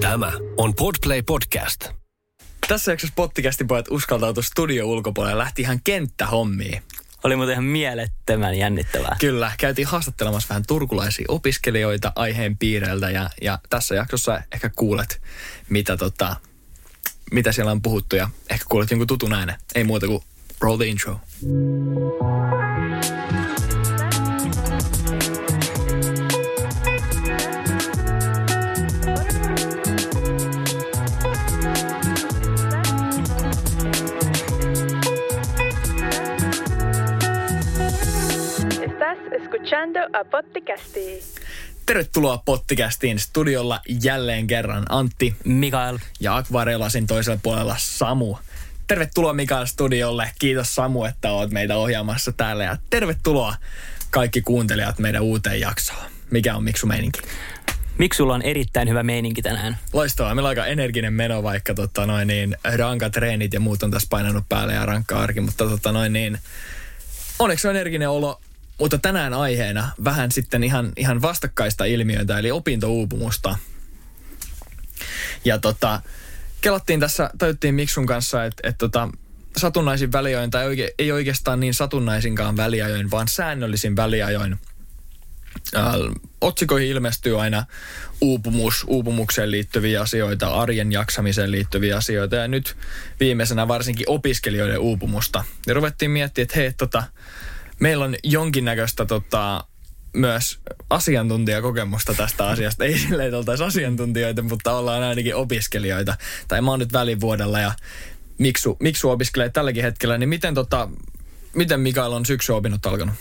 Tämä on Podplay Podcast. Tässä jaksossa pottikästi pojat uskaltautu studio ulkopuolelle ja lähti ihan kenttähommiin. Oli muuten ihan mielettömän jännittävää. Kyllä, käytiin haastattelemassa vähän turkulaisia opiskelijoita aiheen piireiltä ja, ja tässä jaksossa ehkä kuulet, mitä, tota, mitä siellä on puhuttu ja ehkä kuulet jonkun tutun äänen. Ei muuta kuin roll the intro. Escuchando a Potticasti. Tervetuloa Pottikästiin studiolla jälleen kerran Antti Mikael, ja akvarelasin toisella puolella Samu. Tervetuloa Mikael studiolle. Kiitos Samu, että oot meitä ohjaamassa täällä ja tervetuloa kaikki kuuntelijat meidän uuteen jaksoon. Mikä on Miksu meininki? miksi sulla on erittäin hyvä meininki tänään? Loistavaa. Meillä on aika energinen meno, vaikka tota noin niin, rankat treenit ja muut on tässä painanut päälle ja rankka arki, mutta tota noin niin, onneksi on energinen olo, mutta tänään aiheena vähän sitten ihan, ihan vastakkaista ilmiöitä, eli opintouupumusta. Ja tota, kelattiin tässä, tajuttiin Miksun kanssa, että et tota, satunnaisin väliajoin, tai oike, ei oikeastaan niin satunnaisinkaan väliajoin, vaan säännöllisin väliajoin – äh, otsikoihin ilmestyy aina uupumus, uupumukseen liittyviä asioita, arjen jaksamiseen liittyviä asioita ja nyt viimeisenä varsinkin opiskelijoiden uupumusta. Ja ruvettiin miettimään, että hei, tota, meillä on jonkinnäköistä tota, myös asiantuntijakokemusta tästä asiasta. Ei silleen, että oltaisiin asiantuntijoita, mutta ollaan ainakin opiskelijoita. Tai mä oon nyt välivuodella ja Miksu, Miksu opiskelee tälläkin hetkellä, niin miten, tota, miten Mikael on syksyopinnot alkanut?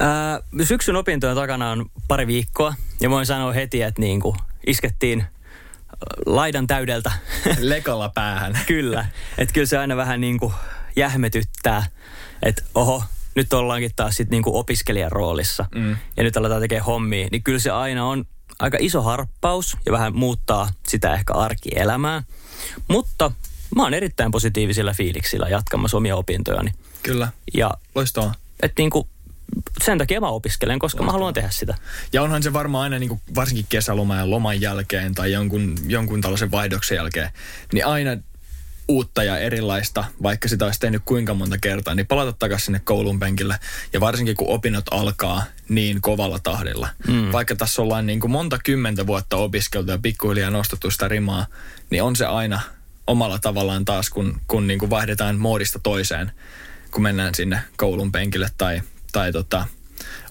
Ää, syksyn opintojen takana on pari viikkoa ja voin sanoa heti, että niin kuin iskettiin ä, laidan täydeltä. Lekalla päähän. kyllä. Että kyllä se aina vähän niin kuin jähmetyttää, että oho, nyt ollaankin taas sitten niin kuin opiskelijan roolissa mm. ja nyt aletaan tekemään hommia. Niin kyllä se aina on aika iso harppaus ja vähän muuttaa sitä ehkä arkielämää. Mutta mä oon erittäin positiivisilla fiiliksillä jatkamassa omia opintojani. Kyllä. Ja Loistavaa. että niin kuin sen takia mä opiskelen, koska mä haluan tehdä sitä. Ja onhan se varmaan aina niin kuin, varsinkin kesäloman ja loman jälkeen tai jonkun, jonkun tällaisen vaihdoksen jälkeen, niin aina uutta ja erilaista, vaikka sitä olisi tehnyt kuinka monta kertaa, niin palata takaisin sinne koulun penkille. Ja varsinkin kun opinnot alkaa niin kovalla tahdilla. Mm. Vaikka tässä ollaan niin kuin monta kymmentä vuotta opiskeltu ja pikkuhiljaa nostettu sitä rimaa, niin on se aina omalla tavallaan taas, kun, kun niin kuin vaihdetaan moodista toiseen, kun mennään sinne koulun penkille tai, tai tota,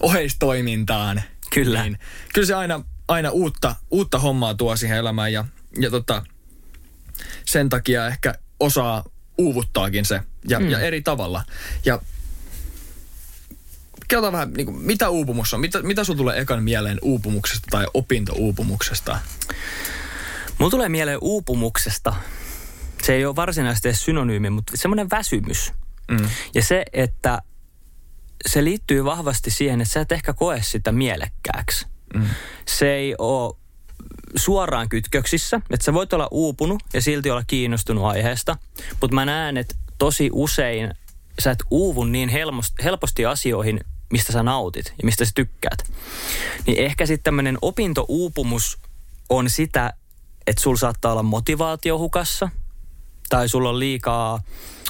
oheistoimintaan. Kyllä. Niin, kyllä se aina, aina uutta, uutta hommaa tuo siihen elämään ja, ja tota, sen takia ehkä osaa uuvuttaakin se ja, mm. ja eri tavalla. Ja kerrotaan vähän, niin kuin, mitä uupumus on? Mitä, mitä sulla tulee ekan mieleen uupumuksesta tai opintouupumuksesta? Mulla tulee mieleen uupumuksesta. Se ei ole varsinaisesti edes synonyymi, mutta semmoinen väsymys. Mm. Ja se, että se liittyy vahvasti siihen, että sä et ehkä koe sitä mielekkääksi. Mm. Se ei ole suoraan kytköksissä, että sä voit olla uupunut ja silti olla kiinnostunut aiheesta, mutta mä näen, että tosi usein sä et uuvu niin helposti, asioihin, mistä sä nautit ja mistä sä tykkäät. Niin ehkä sitten tämmöinen opintouupumus on sitä, että sulla saattaa olla motivaatio hukassa tai sulla on liikaa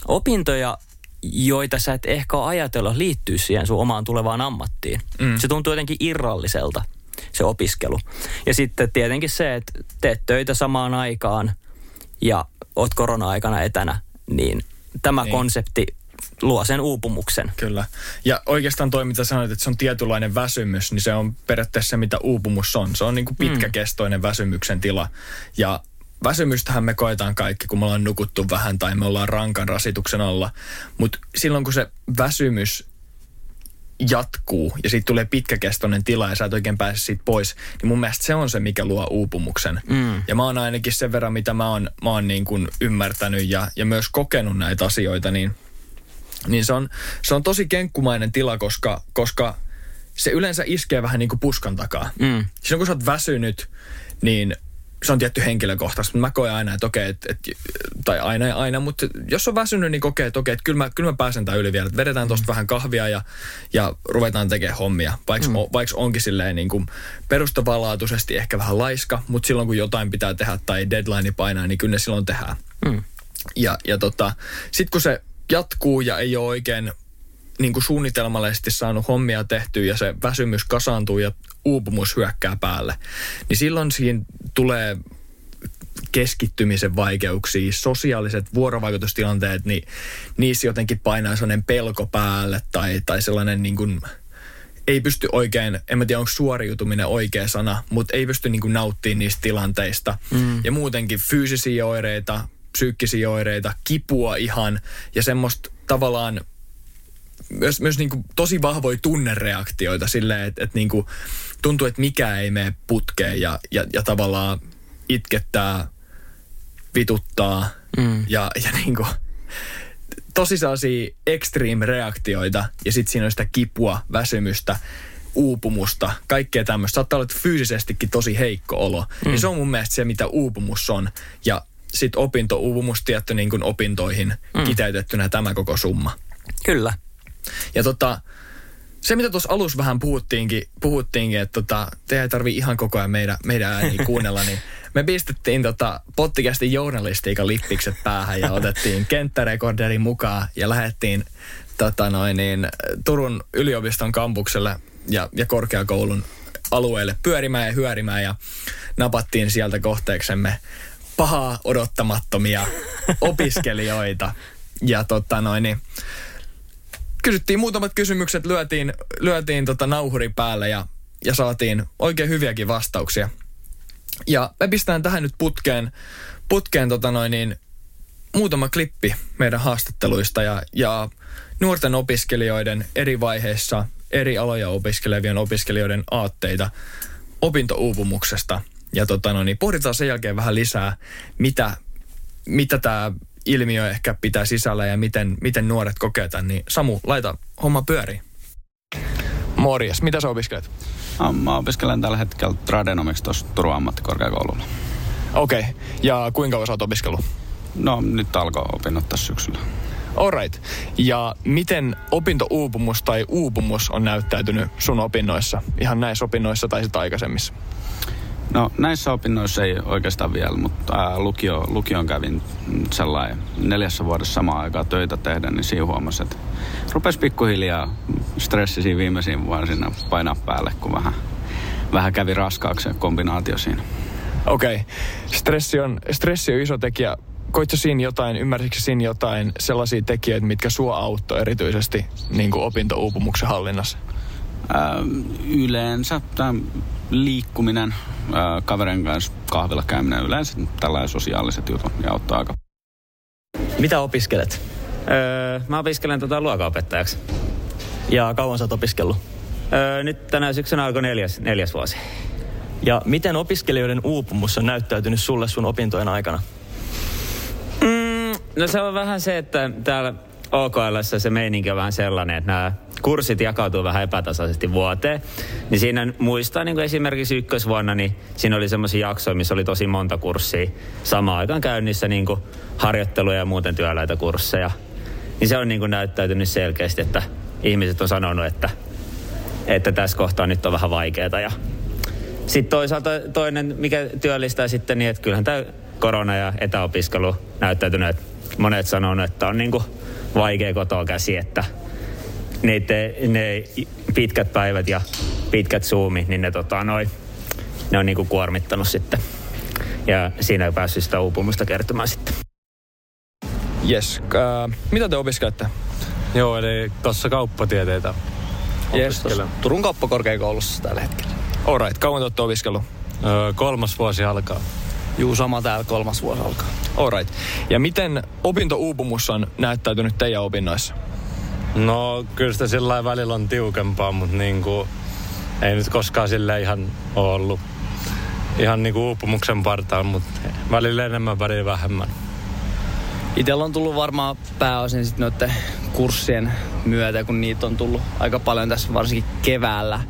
opintoja, joita sä et ehkä ajatella liittyy siihen sun omaan tulevaan ammattiin. Mm. Se tuntuu jotenkin irralliselta, se opiskelu. Ja sitten tietenkin se, että teet töitä samaan aikaan ja oot korona-aikana etänä, niin tämä Niin. konsepti luo sen uupumuksen. Kyllä. Ja oikeastaan toi, mitä sanoit, että se on tietynlainen väsymys, niin se on periaatteessa se, mitä uupumus on. Se on niin kuin pitkäkestoinen väsymyksen tila. Ja väsymystähän me koetaan kaikki, kun me ollaan nukuttu vähän tai me ollaan rankan rasituksen alla. Mutta silloin, kun se väsymys jatkuu ja siitä tulee pitkäkestoinen tila ja sä et oikein pääse siitä pois, niin mun mielestä se on se, mikä luo uupumuksen. Mm. Ja mä oon ainakin sen verran, mitä mä oon, mä oon niin kuin ymmärtänyt ja, ja myös kokenut näitä asioita, niin, niin se, on, se on tosi kenkkumainen tila, koska, koska se yleensä iskee vähän niin kuin puskan takaa. Mm. Silloin kun sä oot väsynyt, niin se on tietty henkilökohtaisesti. Mä koen aina, että okei, että, että, tai aina ja aina, mutta jos on väsynyt, niin kokee, että okei, että kyllä mä, kyllä mä pääsen tämän yli vielä. Että vedetään tuosta mm. vähän kahvia ja, ja ruvetaan tekemään hommia. Vaikka, mm. vaikka onkin silleen niin kuin perustavanlaatuisesti ehkä vähän laiska, mutta silloin kun jotain pitää tehdä tai deadline painaa, niin kyllä ne silloin tehdään. Mm. Ja, ja tota, sitten kun se jatkuu ja ei ole oikein niin kuin suunnitelmallisesti saanut hommia tehtyä ja se väsymys kasaantuu ja uupumus hyökkää päälle, niin silloin siinä tulee keskittymisen vaikeuksia, sosiaaliset vuorovaikutustilanteet, niin niissä jotenkin painaa sellainen pelko päälle tai, tai sellainen niin kuin, ei pysty oikein, en mä tiedä onko suoriutuminen oikea sana, mutta ei pysty niin kuin nauttimaan niistä tilanteista. Mm. Ja muutenkin fyysisiä oireita, psyykkisiä oireita, kipua ihan ja semmoista tavallaan myös, myös niin kuin tosi vahvoja tunnereaktioita silleen, että, että niin kuin tuntuu, että mikä ei mene putkeen ja, ja, ja tavallaan itkettää, vituttaa mm. ja, ja niin kuin, tosi sellaisia extreme-reaktioita ja sitten siinä on sitä kipua, väsymystä, uupumusta, kaikkea tämmöistä. Saattaa olla, että fyysisestikin tosi heikko olo. Mm. Ja se on mun mielestä se, mitä uupumus on. Ja sitten opinto-uupumus tietty niin kuin opintoihin mm. kiteytettynä tämä koko summa. Kyllä. Ja tota, se, mitä tuossa alussa vähän puhuttiinkin, puhuttiinkin että tota, te ei tarvi ihan koko ajan meidän, meidän ääniä kuunnella, niin me pistettiin tota pottikästi journalistiikan lippikset päähän ja otettiin kenttärekorderin mukaan ja lähdettiin tota noin, niin, Turun yliopiston kampukselle ja, ja korkeakoulun alueelle pyörimään ja hyörimään ja napattiin sieltä kohteeksemme pahaa odottamattomia opiskelijoita. Ja tota noin, niin, kysyttiin muutamat kysymykset, lyötiin, lyötiin tota nauhuri päälle ja, ja saatiin oikein hyviäkin vastauksia. Ja me pistetään tähän nyt putkeen, putkeen tota noin niin, muutama klippi meidän haastatteluista ja, ja nuorten opiskelijoiden eri vaiheissa eri aloja opiskelevien opiskelijoiden aatteita opintouupumuksesta. Ja tota noin, niin pohditaan sen jälkeen vähän lisää, mitä, mitä tämä ilmiö ehkä pitää sisällä ja miten, miten nuoret kokee tämän, niin Samu, laita homma pyöriin. Morjes, mitä sä opiskelet? No, mä opiskelen tällä hetkellä tradenomiksi tuossa Turun ammattikorkeakoululla. Okei, okay. ja kuinka kauan sä oot opiskellut? No nyt alkoi opinnot tässä syksyllä. Alright. Ja miten opintouupumus tai uupumus on näyttäytynyt sun opinnoissa? Ihan näissä opinnoissa tai sitten aikaisemmissa? No näissä opinnoissa ei oikeastaan vielä, mutta ää, lukio, lukion kävin sellainen neljässä vuodessa samaan aikaan töitä tehdä, niin siinä huomasi, että rupesi pikkuhiljaa stressi siinä viimeisiin vuosina painaa päälle, kun vähän, vähän kävi raskaaksi se kombinaatio siinä. Okei. Okay. Stressi, on, stressi on iso tekijä. Koitko siinä jotain, ymmärsitkö siinä jotain sellaisia tekijöitä, mitkä sua auttoi erityisesti niin kuin opintouupumuksen hallinnassa? yleensä tämä liikkuminen, ää, kaverin kanssa kahvilla käyminen yleensä, tällaiset sosiaaliset jutut niin auttaa aika. Mitä opiskelet? Öö, mä opiskelen tota luokanopettajaksi. Ja kauan sä oot opiskellut? Öö, nyt tänä syksynä alkoi neljäs, neljäs vuosi. Ja miten opiskelijoiden uupumus on näyttäytynyt sulle sun opintojen aikana? Mm, no se on vähän se, että täällä OKL se meininki on vähän sellainen, että nämä kurssit jakautuu vähän epätasaisesti vuoteen. Niin siinä muistaa niin kuin esimerkiksi ykkösvuonna, niin siinä oli semmoisia jaksoja, missä oli tosi monta kurssia samaan aikaan käynnissä, niin kuin harjoitteluja ja muuten työläitä kursseja. Niin se on niin kuin näyttäytynyt selkeästi, että ihmiset on sanonut, että, että tässä kohtaa nyt on vähän vaikeaa. Ja sitten toisaalta toinen, mikä työllistää sitten, niin että kyllähän tämä korona ja etäopiskelu näyttäytynyt, että monet sanonut, että on niin kuin vaikea kotoa käsi, että niitä, ne pitkät päivät ja pitkät zoomit, niin ne, tota, noi, ne on niinku kuormittanut sitten. Ja siinä ei päässyt sitä uupumusta kertomaan sitten. Yes. Äh, mitä te opiskelette? Joo, eli tuossa kauppatieteitä yes, Turun kauppakorkeakoulussa tällä hetkellä. Alright, kauan te olette opiskellut? Öö, kolmas vuosi alkaa. Juu, sama täällä kolmas vuosi alkaa. Alright. Ja miten opintouupumus on näyttäytynyt teidän opinnoissa? No kyllä sitä sillä välillä on tiukempaa, mutta niin kuin, ei nyt koskaan sille ihan ole ollut ihan niin kuin uupumuksen partaalla, mutta välillä enemmän, välillä vähemmän. Itellä on tullut varmaan pääosin sitten noiden kurssien myötä, kun niitä on tullut aika paljon tässä varsinkin keväällä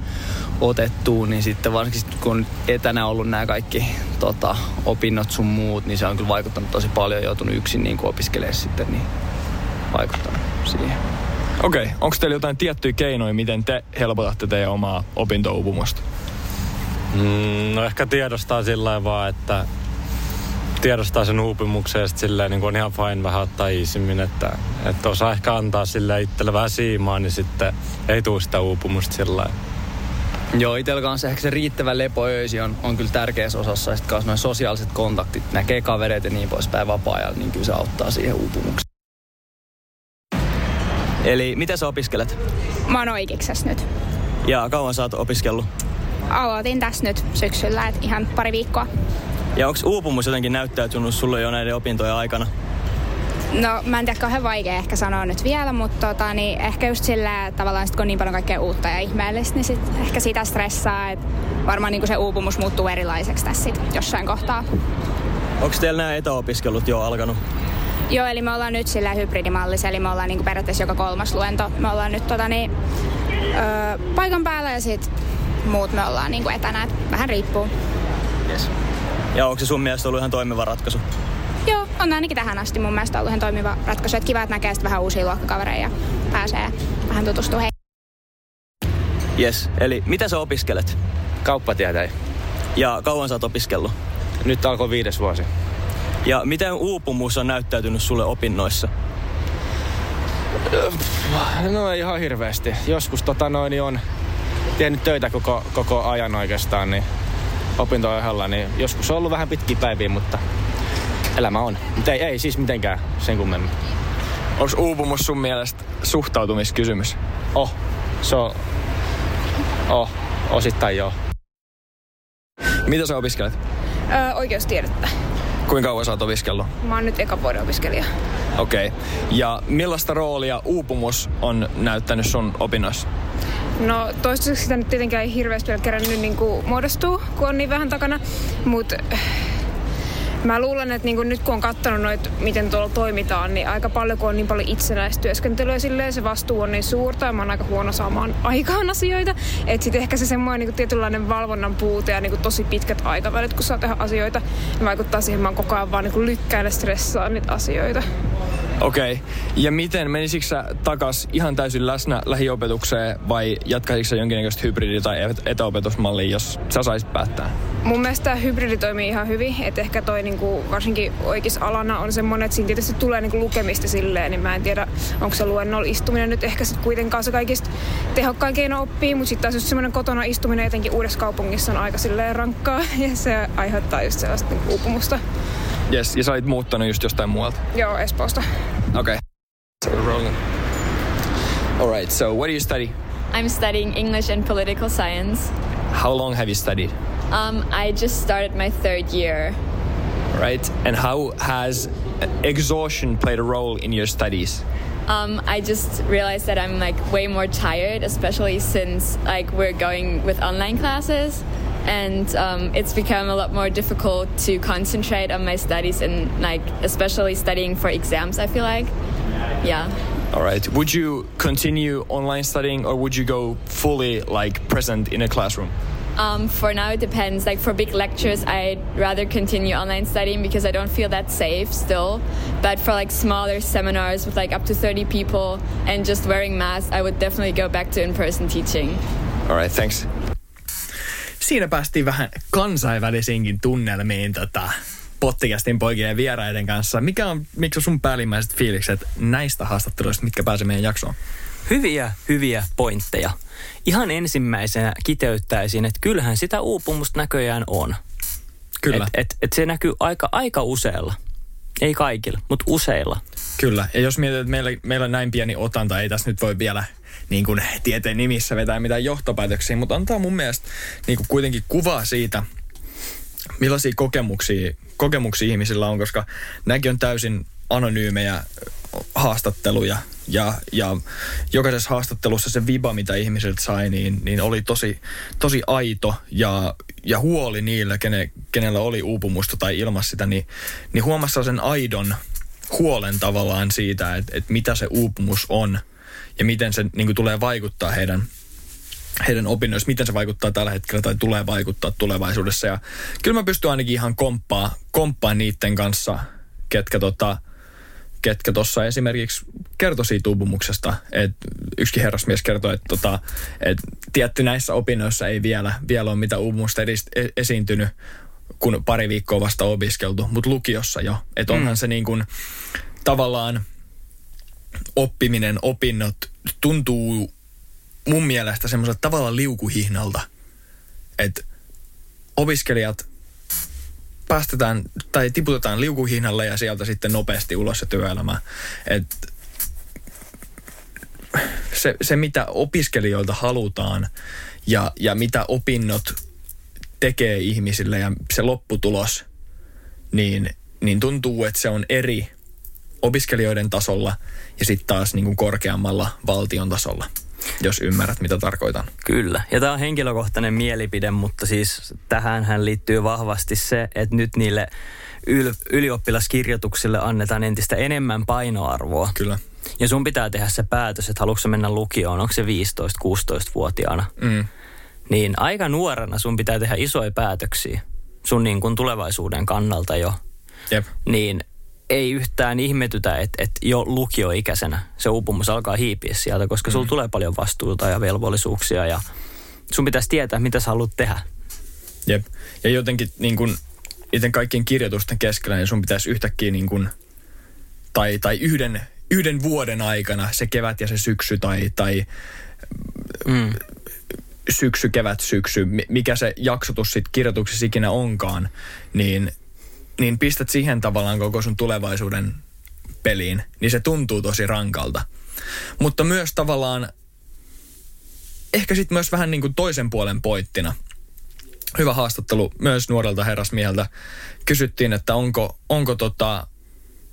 otettua, niin sitten varsinkin sit, kun on etänä ollut nämä kaikki tota, opinnot sun muut, niin se on kyllä vaikuttanut tosi paljon, joutunut yksin niin opiskelemaan sitten, niin vaikuttanut siihen. Okei, okay. onko teillä jotain tiettyjä keinoja, miten te helpotatte teidän omaa opintouupumusta? Mm, no ehkä tiedostaa sillä vaan, että tiedostaa sen uupumuksen ja sitten niin kuin on ihan fine vähän ottaa iisimmin, että, että osaa ehkä antaa sille itselle vähän siimaa, niin sitten ei tule sitä uupumusta sillä. Joo, itsellä kanssa ehkä se riittävä lepo öisi on, on kyllä tärkeässä osassa. Ja sitten kanssa noin sosiaaliset kontaktit, näkee kavereita ja niin poispäin vapaa-ajalla, niin kyllä se auttaa siihen uupumukseen. Eli mitä sä opiskelet? Mä oon oikeiksessa nyt. Ja kauan sä oot opiskellut? Aloitin tässä nyt syksyllä, et ihan pari viikkoa. Ja onko uupumus jotenkin näyttäytynyt sulle jo näiden opintojen aikana? No mä en tiedä, kauhean vaikea ehkä sanoa nyt vielä, mutta tota, niin ehkä just sillä tavallaan sit, kun on niin paljon kaikkea uutta ja ihmeellistä, niin sit ehkä sitä stressaa, että varmaan niin se uupumus muuttuu erilaiseksi tässä sit jossain kohtaa. Onko teillä nämä etäopiskelut jo alkanut? Joo, eli me ollaan nyt sillä hybridimallissa, eli me ollaan niin periaatteessa joka kolmas luento. Me ollaan nyt tota, niin, öö, paikan päällä ja sitten muut me ollaan niin etänä, että vähän riippuu. Yes. Ja onko se sun mielestä ollut ihan toimiva ratkaisu? Joo, on ainakin tähän asti mun mielestä ollut ihan toimiva ratkaisu. Että kiva, että näkee vähän uusia luokkakavereja ja pääsee vähän tutustua heihin. Yes, eli mitä sä opiskelet? Kauppatieteen. Ja kauan sä oot opiskellut? Nyt alkoi viides vuosi. Ja miten uupumus on näyttäytynyt sulle opinnoissa? No ei ihan hirveästi. Joskus tota noin, niin on tehnyt töitä koko, koko ajan oikeastaan, niin opintojen ohella, niin joskus on ollut vähän pitkiä päiviä, mutta elämä on. Mutta ei, ei siis mitenkään sen kummemmin. Onko uupumus sun mielestä suhtautumiskysymys? Oh, se on... Oh, osittain joo. Mitä sä opiskelet? Öö, oikeustiedettä. Kuinka kauan sä oot opiskellut? Mä oon nyt eka vuoden opiskelija. Okei. Okay. Ja millaista roolia uupumus on näyttänyt sun opinnoissa? No toistaiseksi sitä nyt tietenkään ei hirveästi vielä kerännyt niin kuin muodostuu, kun on niin vähän takana. Mutta Mä luulen, että niin nyt kun on katsonut noit, miten tuolla toimitaan, niin aika paljon kun on niin paljon itsenäistyöskentelyä silleen, se vastuu on niin suurta ja mä oon aika huono saamaan aikaan asioita. Että sitten ehkä se semmoinen niin tietynlainen valvonnan puute ja niin tosi pitkät aikavälit, kun saa tehdä asioita, niin vaikuttaa siihen, että mä oon koko ajan vaan niin lykkäillä stressaa niitä asioita. Okei. Okay. Ja miten, menisikö sä takas ihan täysin läsnä lähiopetukseen vai jatkaisitko sä jonkinnäköistä hybridi- tai etäopetusmallia, jos sä saisit päättää? Mun mielestä hybridi toimii ihan hyvin, että ehkä toi niinku, varsinkin oikeis alana on semmoinen, että siinä tietysti tulee niinku lukemista silleen, niin mä en tiedä, onko se luennolla istuminen nyt ehkä sitten kuitenkaan se kaikista tehokkain keino oppii, mutta sitten taas just semmoinen kotona istuminen etenkin uudessa kaupungissa on aika silleen rankkaa ja se aiheuttaa just sellaista niinku uupumusta. Yes, ja sä olit muuttanut just jostain muualta? Joo, Espoosta. Okay. So we're rolling. All right, so what do you study? I'm studying English and political science. How long have you studied? Um, I just started my third year. Right, and how has exhaustion played a role in your studies? Um, I just realized that I'm like way more tired, especially since like we're going with online classes and um, it's become a lot more difficult to concentrate on my studies and like especially studying for exams i feel like. Yeah. All right. Would you continue online studying or would you go fully like present in a classroom? Um, for now it depends. Like for big lectures i'd rather continue online studying because i don't feel that safe still. But for like smaller seminars with like up to 30 people and just wearing masks i would definitely go back to in-person teaching. All right. Thanks siinä päästiin vähän kansainvälisinkin tunnelmiin tota, pottikästin poikien ja vieraiden kanssa. Mikä on, miksi on sun päällimmäiset fiilikset näistä haastatteluista, mitkä pääsee meidän jaksoon? Hyviä, hyviä pointteja. Ihan ensimmäisenä kiteyttäisin, että kyllähän sitä uupumusta näköjään on. Kyllä. Et, et, et se näkyy aika, aika useilla. Ei kaikilla, mutta useilla. Kyllä. Ja jos mietit, että meillä, meillä on näin pieni otanta, ei tässä nyt voi vielä niin kuin tieteen nimissä vetää mitään johtopäätöksiä, mutta antaa mun mielestä niin kuin kuitenkin kuvaa siitä, millaisia kokemuksia, kokemuksia ihmisillä on, koska nämäkin on täysin anonyymejä haastatteluja ja, ja jokaisessa haastattelussa se viba, mitä ihmisiltä sai, niin, niin oli tosi, tosi aito ja, ja huoli niillä, kene, kenellä oli uupumusta tai ilmas sitä, niin, niin huomassa sen aidon huolen tavallaan siitä, että, että mitä se uupumus on ja miten se niin kuin, tulee vaikuttaa heidän, heidän opinnoissa, miten se vaikuttaa tällä hetkellä tai tulee vaikuttaa tulevaisuudessa. Ja kyllä mä pystyn ainakin ihan komppaa, komppaa niiden kanssa, ketkä tota, ketkä tuossa esimerkiksi kertoi siitä uupumuksesta. että yksikin herrasmies kertoi, että tota, et tietty näissä opinnoissa ei vielä, vielä ole mitään uupumusta edes e- esiintynyt, kun pari viikkoa vasta opiskeltu, mutta lukiossa jo. Että onhan mm. se niin kuin, tavallaan oppiminen, opinnot tuntuu mun mielestä semmoiselta tavalla liukuhihnalta, että opiskelijat päästetään tai tiputetaan liukuhihnalle ja sieltä sitten nopeasti ulos se työelämä. Et se, se, mitä opiskelijoilta halutaan ja, ja mitä opinnot tekee ihmisille ja se lopputulos, niin, niin tuntuu, että se on eri opiskelijoiden tasolla ja sitten taas niin kuin korkeammalla valtion tasolla jos ymmärrät, mitä tarkoitan. Kyllä. Ja tämä on henkilökohtainen mielipide, mutta siis tähän liittyy vahvasti se, että nyt niille yl- ylioppilaskirjoituksille annetaan entistä enemmän painoarvoa. Kyllä. Ja sun pitää tehdä se päätös, että haluatko mennä lukioon, onko se 15-16-vuotiaana. Mm. Niin aika nuorena sun pitää tehdä isoja päätöksiä sun niin kuin tulevaisuuden kannalta jo. Jep. Niin ei yhtään ihmetytä, että, että jo lukioikäisenä se uupumus alkaa hiipiä sieltä, koska sulla mm. tulee paljon vastuuta ja velvollisuuksia ja sun pitäisi tietää, mitä sä haluat tehdä. Jep. Ja jotenkin niin kun, iten kaikkien kirjoitusten keskellä, niin sun pitäisi yhtäkkiä niin kun, tai, tai yhden, yhden vuoden aikana se kevät ja se syksy tai, tai mm. syksy, kevät, syksy, mikä se jaksotus sitten kirjoituksessa ikinä onkaan, niin – niin pistät siihen tavallaan koko sun tulevaisuuden peliin, niin se tuntuu tosi rankalta. Mutta myös tavallaan, ehkä sitten myös vähän niin kuin toisen puolen poittina. Hyvä haastattelu myös nuorelta herrasmieheltä. Kysyttiin, että onko, onko tota,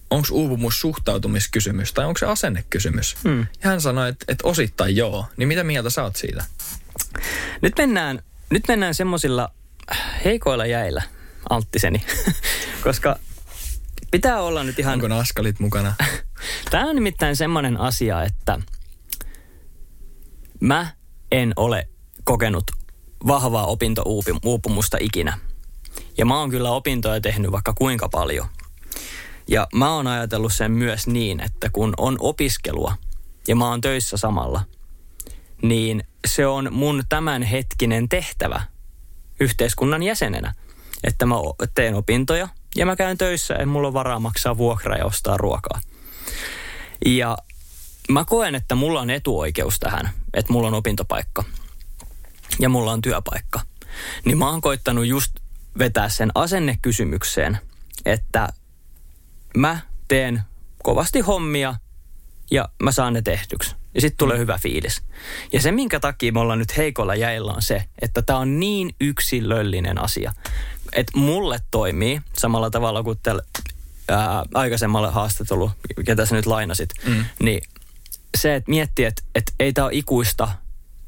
onko uupumus suhtautumiskysymys tai onko se asennekysymys. Hmm. Ja hän sanoi, että, että osittain joo. Niin mitä mieltä sä oot siitä? Nyt mennään, nyt mennään semmoisilla heikoilla jäillä, Anttiseni. Koska pitää olla nyt ihan... Onko naskalit mukana? Tämä on nimittäin semmoinen asia, että mä en ole kokenut vahvaa opintouupumusta ikinä. Ja mä oon kyllä opintoja tehnyt vaikka kuinka paljon. Ja mä oon ajatellut sen myös niin, että kun on opiskelua ja mä oon töissä samalla, niin se on mun tämänhetkinen tehtävä yhteiskunnan jäsenenä. Että mä teen opintoja – ja mä käyn töissä, en mulla ole varaa maksaa vuokraa ja ostaa ruokaa. Ja mä koen, että mulla on etuoikeus tähän, että mulla on opintopaikka ja mulla on työpaikka. Niin mä oon koittanut just vetää sen asennekysymykseen, että mä teen kovasti hommia ja mä saan ne tehtyksi. Ja sitten tulee hyvä fiilis. Ja se, minkä takia me ollaan nyt heikolla jäillä, on se, että tämä on niin yksilöllinen asia että mulle toimii samalla tavalla kuin tällä ää, aikaisemmalla haastattelulla, ketä sä nyt lainasit, mm. niin se, että miettii, että, että ei tämä ole ikuista,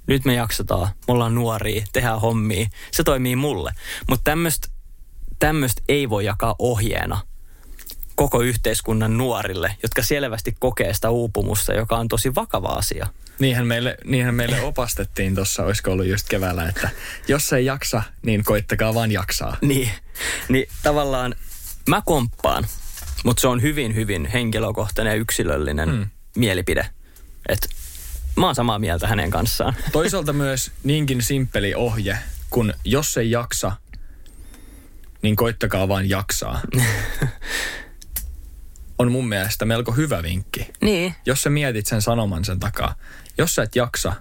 nyt me jaksetaan, me ollaan nuoria, tehdään hommia, se toimii mulle. Mutta tämmöistä ei voi jakaa ohjeena koko yhteiskunnan nuorille, jotka selvästi kokee sitä uupumusta, joka on tosi vakava asia. Niinhän meille, niinhän meille opastettiin tuossa, olisiko ollut just keväällä, että jos ei jaksa, niin koittakaa vaan jaksaa. Niin, niin tavallaan mä komppaan, mutta se on hyvin, hyvin henkilökohtainen ja yksilöllinen hmm. mielipide. Että mä oon samaa mieltä hänen kanssaan. Toisaalta myös niinkin simppeli ohje, kun jos ei jaksa, niin koittakaa vaan jaksaa. on mun mielestä melko hyvä vinkki. Niin. Jos sä mietit sen sanoman sen takaa, jos sä et jaksa,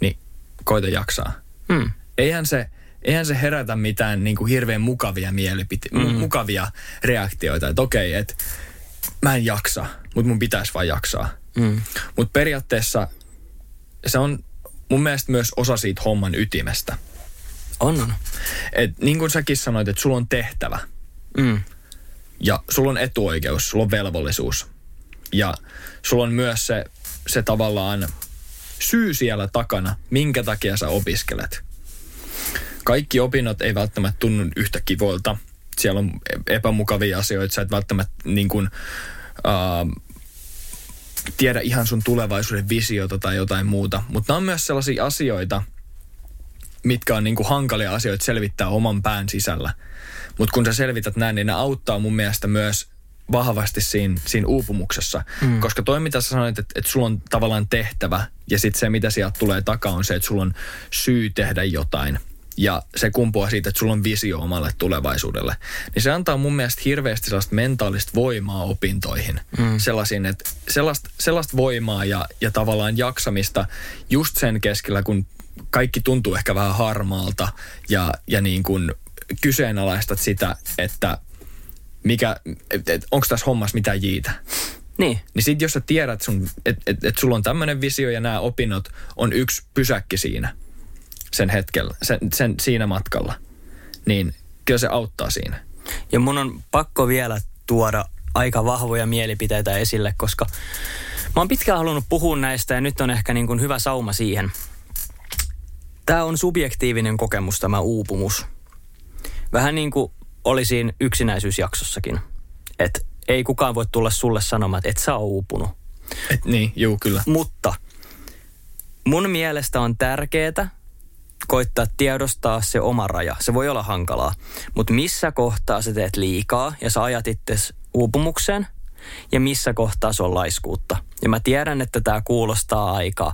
niin koita jaksaa. Hmm. Eihän se, eihän se herätä mitään niin kuin hirveän mukavia mielipite- mm. mukavia reaktioita. Että okei, että mä en jaksa, mutta mun pitäisi vaan jaksaa. Mm. Mutta periaatteessa se on mun mielestä myös osa siitä homman ytimestä. On, on. Et niin kuin säkin sanoit, että sulla on tehtävä. Mm. Ja sulla on etuoikeus, sulla on velvollisuus. Ja sulla on myös se, se tavallaan syy siellä takana, minkä takia sä opiskelet. Kaikki opinnot ei välttämättä tunnu yhtä kivoilta. Siellä on epämukavia asioita, sä et välttämättä niin kuin, uh, tiedä ihan sun tulevaisuuden visiota tai jotain muuta. Mutta nämä on myös sellaisia asioita, mitkä on niin kuin hankalia asioita selvittää oman pään sisällä. Mutta kun sä selvität näin, niin ne auttaa mun mielestä myös vahvasti siinä, siinä uupumuksessa. Mm. Koska toi, mitä sä sanoit, että, että sulla on tavallaan tehtävä ja sitten se, mitä sieltä tulee takaa, on se, että sulla on syy tehdä jotain. Ja se kumpuaa siitä, että sulla on visio omalle tulevaisuudelle. Niin se antaa mun mielestä hirveästi sellaista mentaalista voimaa opintoihin. Mm. Sellaisin, että sellaista, sellaista voimaa ja, ja tavallaan jaksamista just sen keskellä, kun kaikki tuntuu ehkä vähän harmaalta ja, ja niin kuin kyseenalaistat sitä, että mikä, et, et, onko tässä hommassa mitään jiitä. Niin. Niin sit jos sä tiedät, että et, et, et sulla on tämmöinen visio ja nämä opinnot on yksi pysäkki siinä sen hetkellä, sen, sen siinä matkalla, niin kyllä se auttaa siinä. Ja mun on pakko vielä tuoda aika vahvoja mielipiteitä esille, koska mä oon pitkään halunnut puhua näistä ja nyt on ehkä niin kuin hyvä sauma siihen. Tämä on subjektiivinen kokemus, tämä uupumus. Vähän niin kuin oli siinä yksinäisyysjaksossakin. Että ei kukaan voi tulla sulle sanomaan, että et sä ole uupunut. Et niin, juu, kyllä. Mutta mun mielestä on tärkeää koittaa tiedostaa se oma raja. Se voi olla hankalaa. Mutta missä kohtaa sä teet liikaa ja sä ajat itses uupumukseen ja missä kohtaa se on laiskuutta. Ja mä tiedän, että tämä kuulostaa aika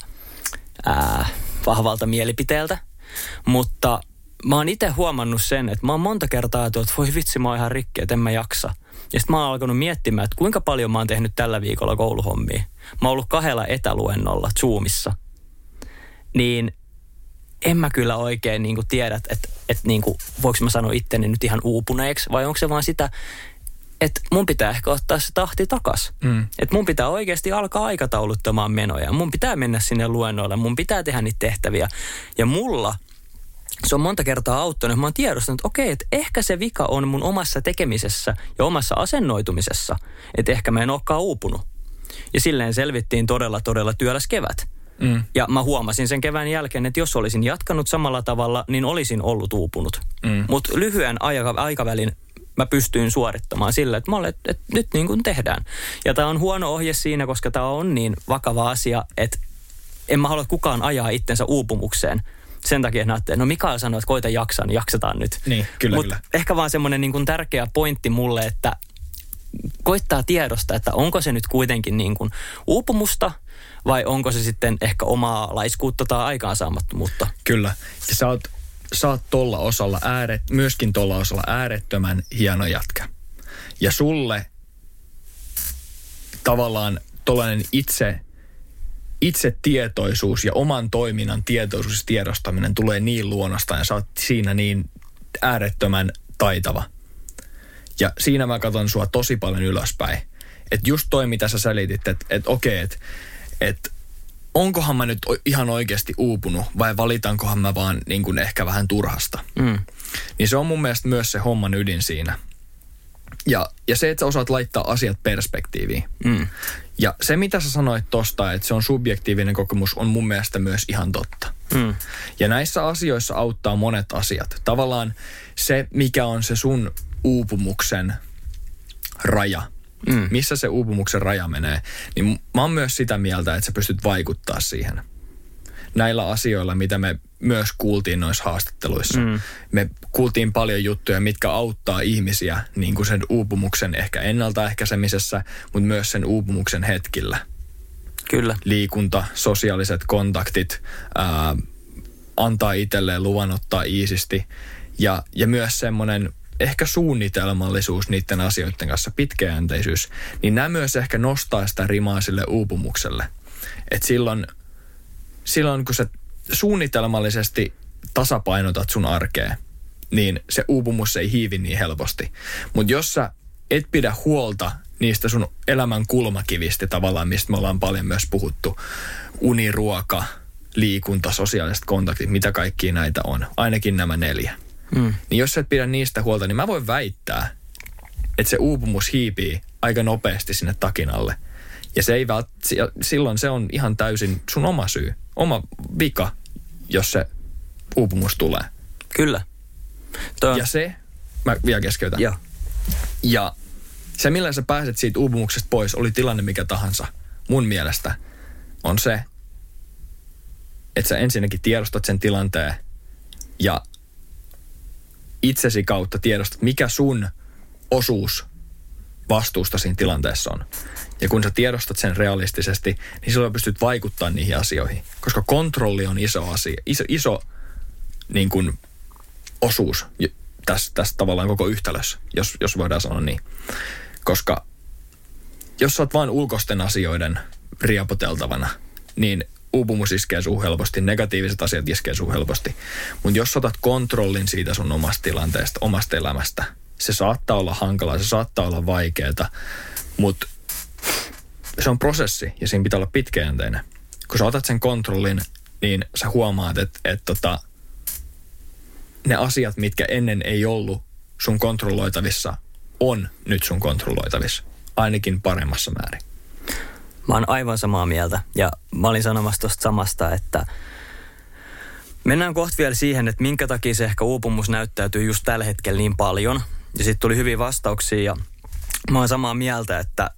ää, vahvalta mielipiteeltä, mutta mä oon itse huomannut sen, että mä oon monta kertaa ajatellut, että voi vitsi, mä oon ihan rikki, että en mä jaksa. Ja sitten mä oon alkanut miettimään, että kuinka paljon mä oon tehnyt tällä viikolla kouluhommia. Mä oon ollut kahdella etäluennolla Zoomissa. Niin en mä kyllä oikein niin kuin tiedä, että, että, niin kuin, voiko mä sanoa itteni nyt ihan uupuneeksi, vai onko se vaan sitä, että mun pitää ehkä ottaa se tahti takas. Mm. Että mun pitää oikeasti alkaa aikatauluttamaan menoja. Mun pitää mennä sinne luennoille, mun pitää tehdä niitä tehtäviä. Ja mulla se on monta kertaa auttanut. Mä oon tiedostanut, että okei, että ehkä se vika on mun omassa tekemisessä ja omassa asennoitumisessa. Että ehkä mä en olekaan uupunut. Ja silleen selvittiin todella, todella työläs kevät. Mm. Ja mä huomasin sen kevään jälkeen, että jos olisin jatkanut samalla tavalla, niin olisin ollut uupunut. Mm. Mutta lyhyen aikavälin mä pystyin suorittamaan sillä, että mä olen, että, nyt niin kuin tehdään. Ja tämä on huono ohje siinä, koska tämä on niin vakava asia, että en mä halua kukaan ajaa itsensä uupumukseen. Sen takia että ajattelin, no Mikael sanoi, että koita jaksaa, niin jaksetaan nyt. Niin, kyllä, Mut kyllä. ehkä vaan semmoinen niin kuin tärkeä pointti mulle, että koittaa tiedosta, että onko se nyt kuitenkin niin kuin uupumusta vai onko se sitten ehkä omaa laiskuutta tai aikaansaamattomuutta. Kyllä. Ja sä oot, sä oot tolla osalla ääret, myöskin tolla osalla äärettömän hieno jätkä. Ja sulle tavallaan tollainen itse, itse tietoisuus ja oman toiminnan tietoisuus ja tiedostaminen tulee niin luonnosta ja sä oot siinä niin äärettömän taitava. Ja siinä mä katson sua tosi paljon ylöspäin. Että just toi, mitä sä selitit, että et okei, että et onkohan mä nyt ihan oikeasti uupunut vai valitankohan mä vaan niin kuin ehkä vähän turhasta. Mm. Niin se on mun mielestä myös se homman ydin siinä. Ja, ja se, että sä osaat laittaa asiat perspektiiviin. Mm. Ja se, mitä sä sanoit tosta, että se on subjektiivinen kokemus, on mun mielestä myös ihan totta. Mm. Ja näissä asioissa auttaa monet asiat. Tavallaan se, mikä on se sun uupumuksen raja, mm. missä se uupumuksen raja menee, niin mä oon myös sitä mieltä, että sä pystyt vaikuttaa siihen. Näillä asioilla, mitä me myös kuultiin noissa haastatteluissa. Mm. Me kuultiin paljon juttuja, mitkä auttaa ihmisiä niin kuin sen uupumuksen ehkä ennaltaehkäisemisessä, mutta myös sen uupumuksen hetkillä. Kyllä. Liikunta, sosiaaliset kontaktit, ää, antaa itselleen luvan ottaa iisisti ja, ja myös semmoinen ehkä suunnitelmallisuus niiden asioiden kanssa, pitkäjänteisyys, niin nämä myös ehkä nostaa sitä rimaa sille uupumukselle. Et silloin, silloin, kun sä suunnitelmallisesti tasapainotat sun arkea, niin se uupumus ei hiivi niin helposti. Mutta jos sä et pidä huolta niistä sun elämän kulmakivistä tavallaan, mistä me ollaan paljon myös puhuttu, uniruoka, liikunta, sosiaaliset kontaktit, mitä kaikki näitä on, ainakin nämä neljä – Mm. Niin jos sä et pidä niistä huolta, niin mä voin väittää, että se uupumus hiipii aika nopeasti sinne takinalle. Ja se ei vält, silloin se on ihan täysin sun oma syy, oma vika, jos se uupumus tulee. Kyllä. Toi... Ja se, mä vielä keskeytän. Joo. Ja se, millä sä pääset siitä uupumuksesta pois, oli tilanne mikä tahansa, mun mielestä, on se, että sä ensinnäkin tiedostat sen tilanteen ja itsesi kautta tiedostat, mikä sun osuus vastuusta siinä tilanteessa on. Ja kun sä tiedostat sen realistisesti, niin silloin pystyt vaikuttamaan niihin asioihin. Koska kontrolli on iso asia, iso, iso niin kuin osuus tässä, tässä tavallaan koko yhtälössä, jos, jos voidaan sanoa niin. Koska jos sä oot vain ulkoisten asioiden riapoteltavana, niin uupumus iskee suun helposti, negatiiviset asiat iskee suun helposti. Mutta jos otat kontrollin siitä sun omasta tilanteesta, omasta elämästä, se saattaa olla hankalaa, se saattaa olla vaikeaa, mutta se on prosessi ja siinä pitää olla pitkäjänteinen. Kun sä otat sen kontrollin, niin sä huomaat, että et tota, ne asiat, mitkä ennen ei ollut sun kontrolloitavissa, on nyt sun kontrolloitavissa. Ainakin paremmassa määrin. Mä oon aivan samaa mieltä. Ja mä olin sanomassa tuosta samasta, että mennään kohta vielä siihen, että minkä takia se ehkä uupumus näyttäytyy just tällä hetkellä niin paljon. Ja sitten tuli hyviä vastauksia ja mä oon samaa mieltä, että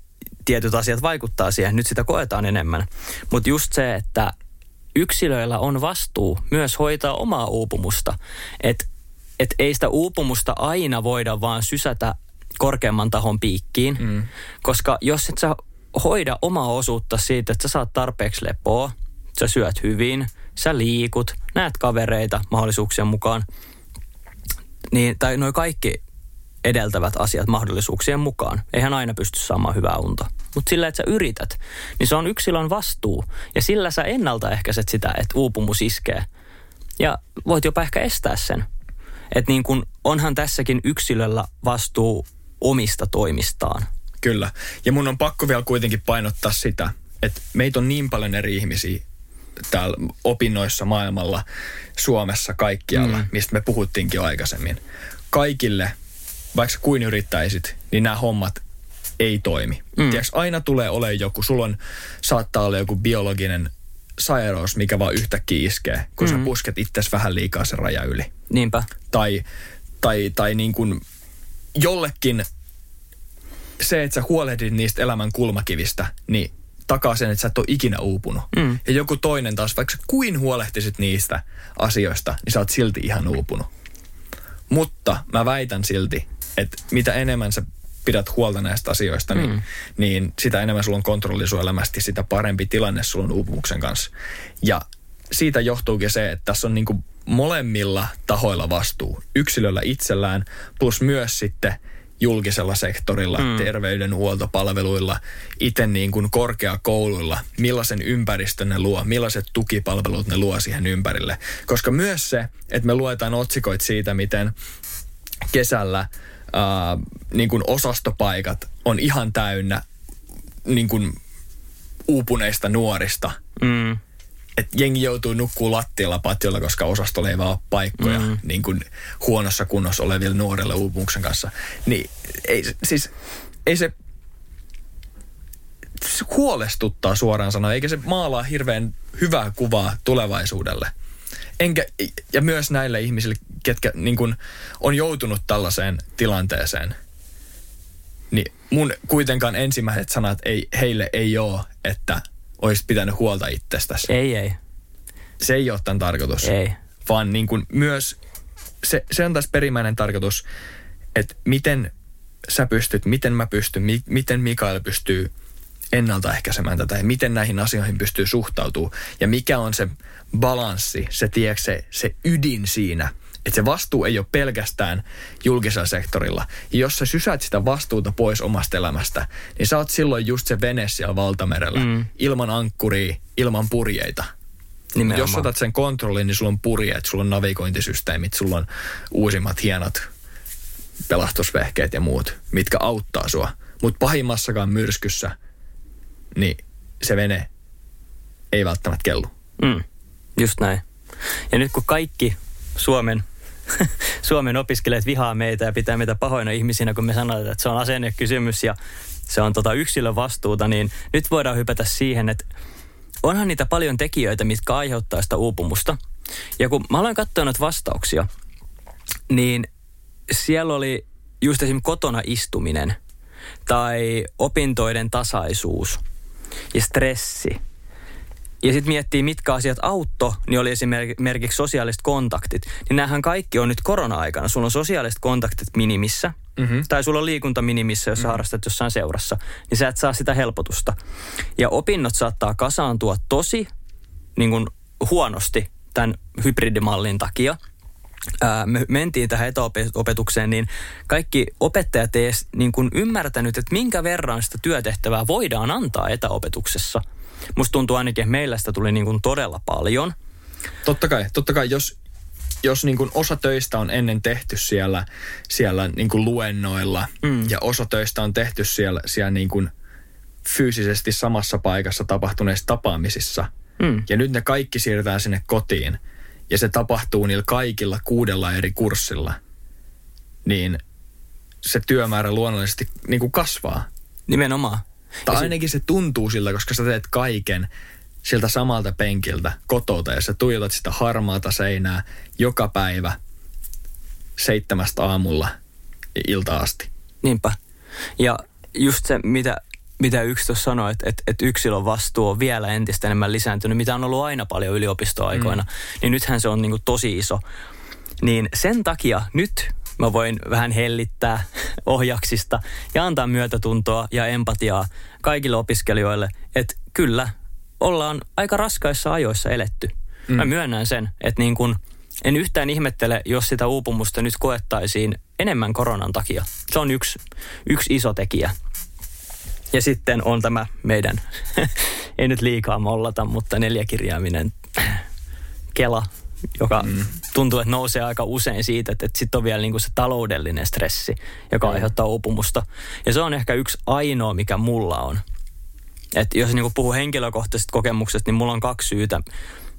tietyt asiat vaikuttaa siihen. Nyt sitä koetaan enemmän. Mutta just se, että yksilöillä on vastuu myös hoitaa omaa uupumusta. Että et ei sitä uupumusta aina voida vaan sysätä korkeamman tahon piikkiin, mm. koska jos et sä hoida omaa osuutta siitä, että sä saat tarpeeksi lepoa, sä syöt hyvin, sä liikut, näet kavereita mahdollisuuksien mukaan, niin, tai noin kaikki edeltävät asiat mahdollisuuksien mukaan. Eihän aina pysty saamaan hyvää unta. Mutta sillä, että sä yrität, niin se on yksilön vastuu. Ja sillä sä ennaltaehkäiset sitä, että uupumus iskee. Ja voit jopa ehkä estää sen. Että niin kun onhan tässäkin yksilöllä vastuu omista toimistaan. Kyllä. Ja mun on pakko vielä kuitenkin painottaa sitä, että meitä on niin paljon eri ihmisiä täällä opinnoissa maailmalla, Suomessa, kaikkialla, mm. mistä me puhuttiinkin jo aikaisemmin. Kaikille, vaikka kuin yrittäisit, niin nämä hommat ei toimi. Mm. Tiedätkö, aina tulee olemaan joku, sulla on, saattaa olla joku biologinen sairaus, mikä vaan yhtäkkiä iskee, kun mm. sä pusket itsesi vähän liikaa sen raja yli. Niinpä. Tai, tai, tai niin kuin jollekin se, että sä huolehdit niistä elämän kulmakivistä, niin takaa sen, että sä et ole ikinä uupunut. Mm. Ja joku toinen taas, vaikka sä kuin huolehtisit niistä asioista, niin sä oot silti ihan uupunut. Mutta mä väitän silti, että mitä enemmän sä pidät huolta näistä asioista, niin, mm. niin sitä enemmän sulla on kontrolli sun elämästä, sitä parempi tilanne sulla on uupumuksen kanssa. Ja siitä johtuukin se, että tässä on niin kuin molemmilla tahoilla vastuu. Yksilöllä itsellään, plus myös sitten julkisella sektorilla, mm. terveydenhuoltopalveluilla, itse niin kuin korkeakouluilla, millaisen ympäristön ne luo, millaiset tukipalvelut ne luo siihen ympärille. Koska myös se, että me luetaan otsikoit siitä, miten kesällä ää, niin kuin osastopaikat on ihan täynnä niin kuin uupuneista nuorista. Mm. Et jengi joutuu nukkuu lattialla patjolla, koska osastolla ei vaan ole paikkoja mm. niin kuin huonossa kunnossa oleville nuorille uupumuksen kanssa. Niin ei, siis, ei se, se huolestuttaa suoraan sanoen, eikä se maalaa hirveän hyvää kuvaa tulevaisuudelle. Enkä, ja myös näille ihmisille, ketkä niin kuin, on joutunut tällaiseen tilanteeseen, niin mun kuitenkaan ensimmäiset sanat ei, heille ei ole, että olisit pitänyt huolta itsestäsi. Ei, ei. Se ei ole tämän tarkoitus. Ei. Vaan niin kuin myös, se, se on tässä perimmäinen tarkoitus, että miten sä pystyt, miten mä pystyn, mi, miten Mikael pystyy ennaltaehkäisemään tätä ja miten näihin asioihin pystyy suhtautumaan ja mikä on se balanssi, se, tiedätkö, se, se ydin siinä, että se vastuu ei ole pelkästään julkisella sektorilla. Ja jos sä sysäät sitä vastuuta pois omasta elämästä, niin sä oot silloin just se vene siellä valtamerellä, mm. ilman ankkuria, ilman purjeita. Nimenomaan. Jos otat sen kontrollin, niin sulla on purjeet, sulla on navigointisysteemit, sulla on uusimmat hienot pelastusvehkeet ja muut, mitkä auttaa sua. Mutta pahimmassakaan myrskyssä, niin se vene ei välttämättä kellu. Mm, just näin. Ja nyt kun kaikki Suomen Suomen opiskelijat vihaa meitä ja pitää meitä pahoina ihmisinä, kun me sanotaan, että se on asennekysymys ja se on tota yksilön vastuuta, niin nyt voidaan hypätä siihen, että onhan niitä paljon tekijöitä, mitkä aiheuttaa sitä uupumusta. Ja kun mä aloin katsoa noita vastauksia, niin siellä oli just esimerkiksi kotona istuminen tai opintoiden tasaisuus ja stressi. Ja sitten miettii, mitkä asiat autto, niin oli esimerkiksi sosiaaliset kontaktit. Niin näähän kaikki on nyt korona-aikana. Sulla on sosiaaliset kontaktit minimissä, mm-hmm. tai sulla on liikunta minimissä, jos mm-hmm. harrastat jossain seurassa. Niin sä et saa sitä helpotusta. Ja opinnot saattaa kasaantua tosi niin kuin huonosti tämän hybridimallin takia – ää, me mentiin tähän etäopetukseen, niin kaikki opettajat ei edes niin kuin ymmärtänyt, että minkä verran sitä työtehtävää voidaan antaa etäopetuksessa. Musta tuntuu ainakin, että meillä sitä tuli niin kuin todella paljon. Totta kai, totta kai jos, jos niin kuin osa töistä on ennen tehty siellä, siellä niin kuin luennoilla mm. ja osa töistä on tehty siellä, siellä niin kuin fyysisesti samassa paikassa tapahtuneissa tapaamisissa mm. ja nyt ne kaikki siirretään sinne kotiin – ja se tapahtuu niillä kaikilla kuudella eri kurssilla, niin se työmäärä luonnollisesti niin kuin kasvaa. Nimenomaan. Tai ainakin se tuntuu siltä, koska sä teet kaiken siltä samalta penkiltä kotota ja sä tuijotat sitä harmaata seinää joka päivä seitsemästä aamulla ilta asti. Niinpä. Ja just se, mitä mitä yksi tuossa sanoi, että, että, että yksilön vastuu on vielä entistä enemmän lisääntynyt, mitä on ollut aina paljon yliopistoaikoina, mm. niin nythän se on niin kuin tosi iso. Niin sen takia nyt mä voin vähän hellittää ohjaksista ja antaa myötätuntoa ja empatiaa kaikille opiskelijoille, että kyllä, ollaan aika raskaissa ajoissa eletty. Mm. Mä myönnän sen, että niin kun, en yhtään ihmettele, jos sitä uupumusta nyt koettaisiin enemmän koronan takia. Se on yksi, yksi iso tekijä. Ja sitten on tämä meidän, ei nyt liikaa mollata, mutta neljäkirjaaminen Kela, joka mm. tuntuu, että nousee aika usein siitä, että, että sitten on vielä niinku se taloudellinen stressi, joka mm. aiheuttaa uupumusta. Ja se on ehkä yksi ainoa, mikä mulla on. että jos niinku puhuu henkilökohtaisesta kokemuksesta, niin mulla on kaksi syytä,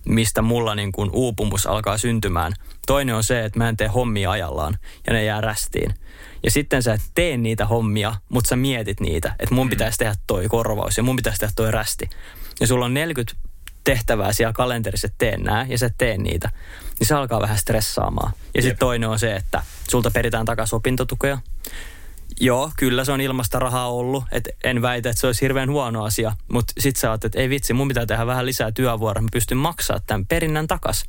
mistä mulla niinku uupumus alkaa syntymään. Toinen on se, että mä en tee hommia ajallaan ja ne jää rästiin. Ja sitten sä et tee niitä hommia, mutta sä mietit niitä, että mun mm. pitäisi tehdä toi korvaus ja mun pitäisi tehdä toi rästi. Ja sulla on 40 tehtävää siellä kalenterissa, että tee nää ja sä tee niitä. Niin se alkaa vähän stressaamaan. Ja sitten toinen on se, että sulta peritään takaisin opintotukea. Joo, kyllä se on ilmasta rahaa ollut. Et en väitä, että se olisi hirveän huono asia. Mutta sitten sä oot, että ei vitsi, mun pitää tehdä vähän lisää työvuoroa. Mä pystyn maksaa tämän perinnän takas.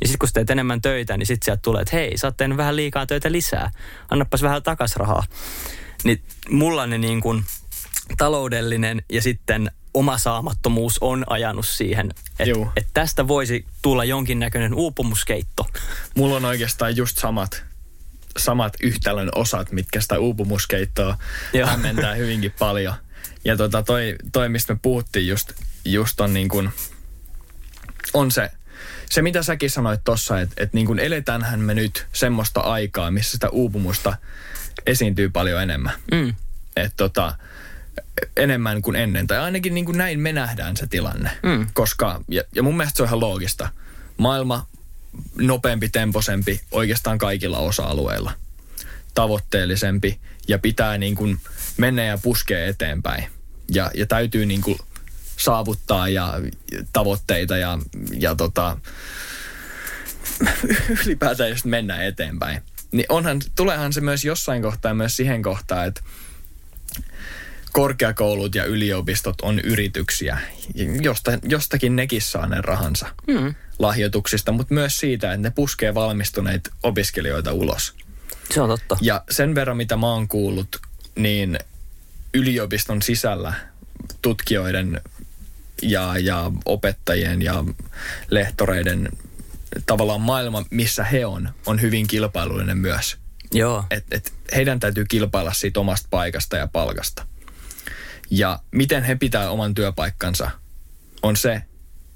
Ja sitten kun sä teet enemmän töitä, niin sitten sieltä tulee, että hei, sä oot tehnyt vähän liikaa töitä lisää. Annapas vähän takas rahaa. Niin mulla ne niin kuin taloudellinen ja sitten oma saamattomuus on ajanut siihen, että et tästä voisi tulla jonkinnäköinen uupumuskeitto. Mulla on oikeastaan just samat samat yhtälön osat, mitkä sitä uupumuskeittoa Joo. hämmentää hyvinkin paljon. Ja tota, toi, toi, mistä me puhuttiin just, just on niin kuin, on se, se mitä säkin sanoit tossa, että et niin kuin eletäänhän me nyt semmoista aikaa, missä sitä uupumusta esiintyy paljon enemmän. Mm. Että tota, enemmän kuin ennen. Tai ainakin niin kuin näin me nähdään se tilanne. Mm. Koska, ja, ja mun mielestä se on ihan loogista. Maailma nopeampi, temposempi oikeastaan kaikilla osa-alueilla. Tavoitteellisempi ja pitää niin kuin mennä ja puskea eteenpäin. Ja, ja täytyy niin kuin saavuttaa ja tavoitteita ja, ja tota, ylipäätään just mennä eteenpäin. Niin onhan, tuleehan se myös jossain kohtaa myös siihen kohtaan, että korkeakoulut ja yliopistot on yrityksiä. Josta, jostakin nekin saa ne rahansa mm. lahjoituksista, mutta myös siitä, että ne puskee valmistuneita opiskelijoita ulos. Se on totta. Ja sen verran, mitä mä oon kuullut, niin yliopiston sisällä tutkijoiden ja, ja opettajien ja lehtoreiden tavallaan maailma, missä he on, on hyvin kilpailullinen myös. Joo. Et, et heidän täytyy kilpailla siitä omasta paikasta ja palkasta. Ja miten he pitää oman työpaikkansa on se,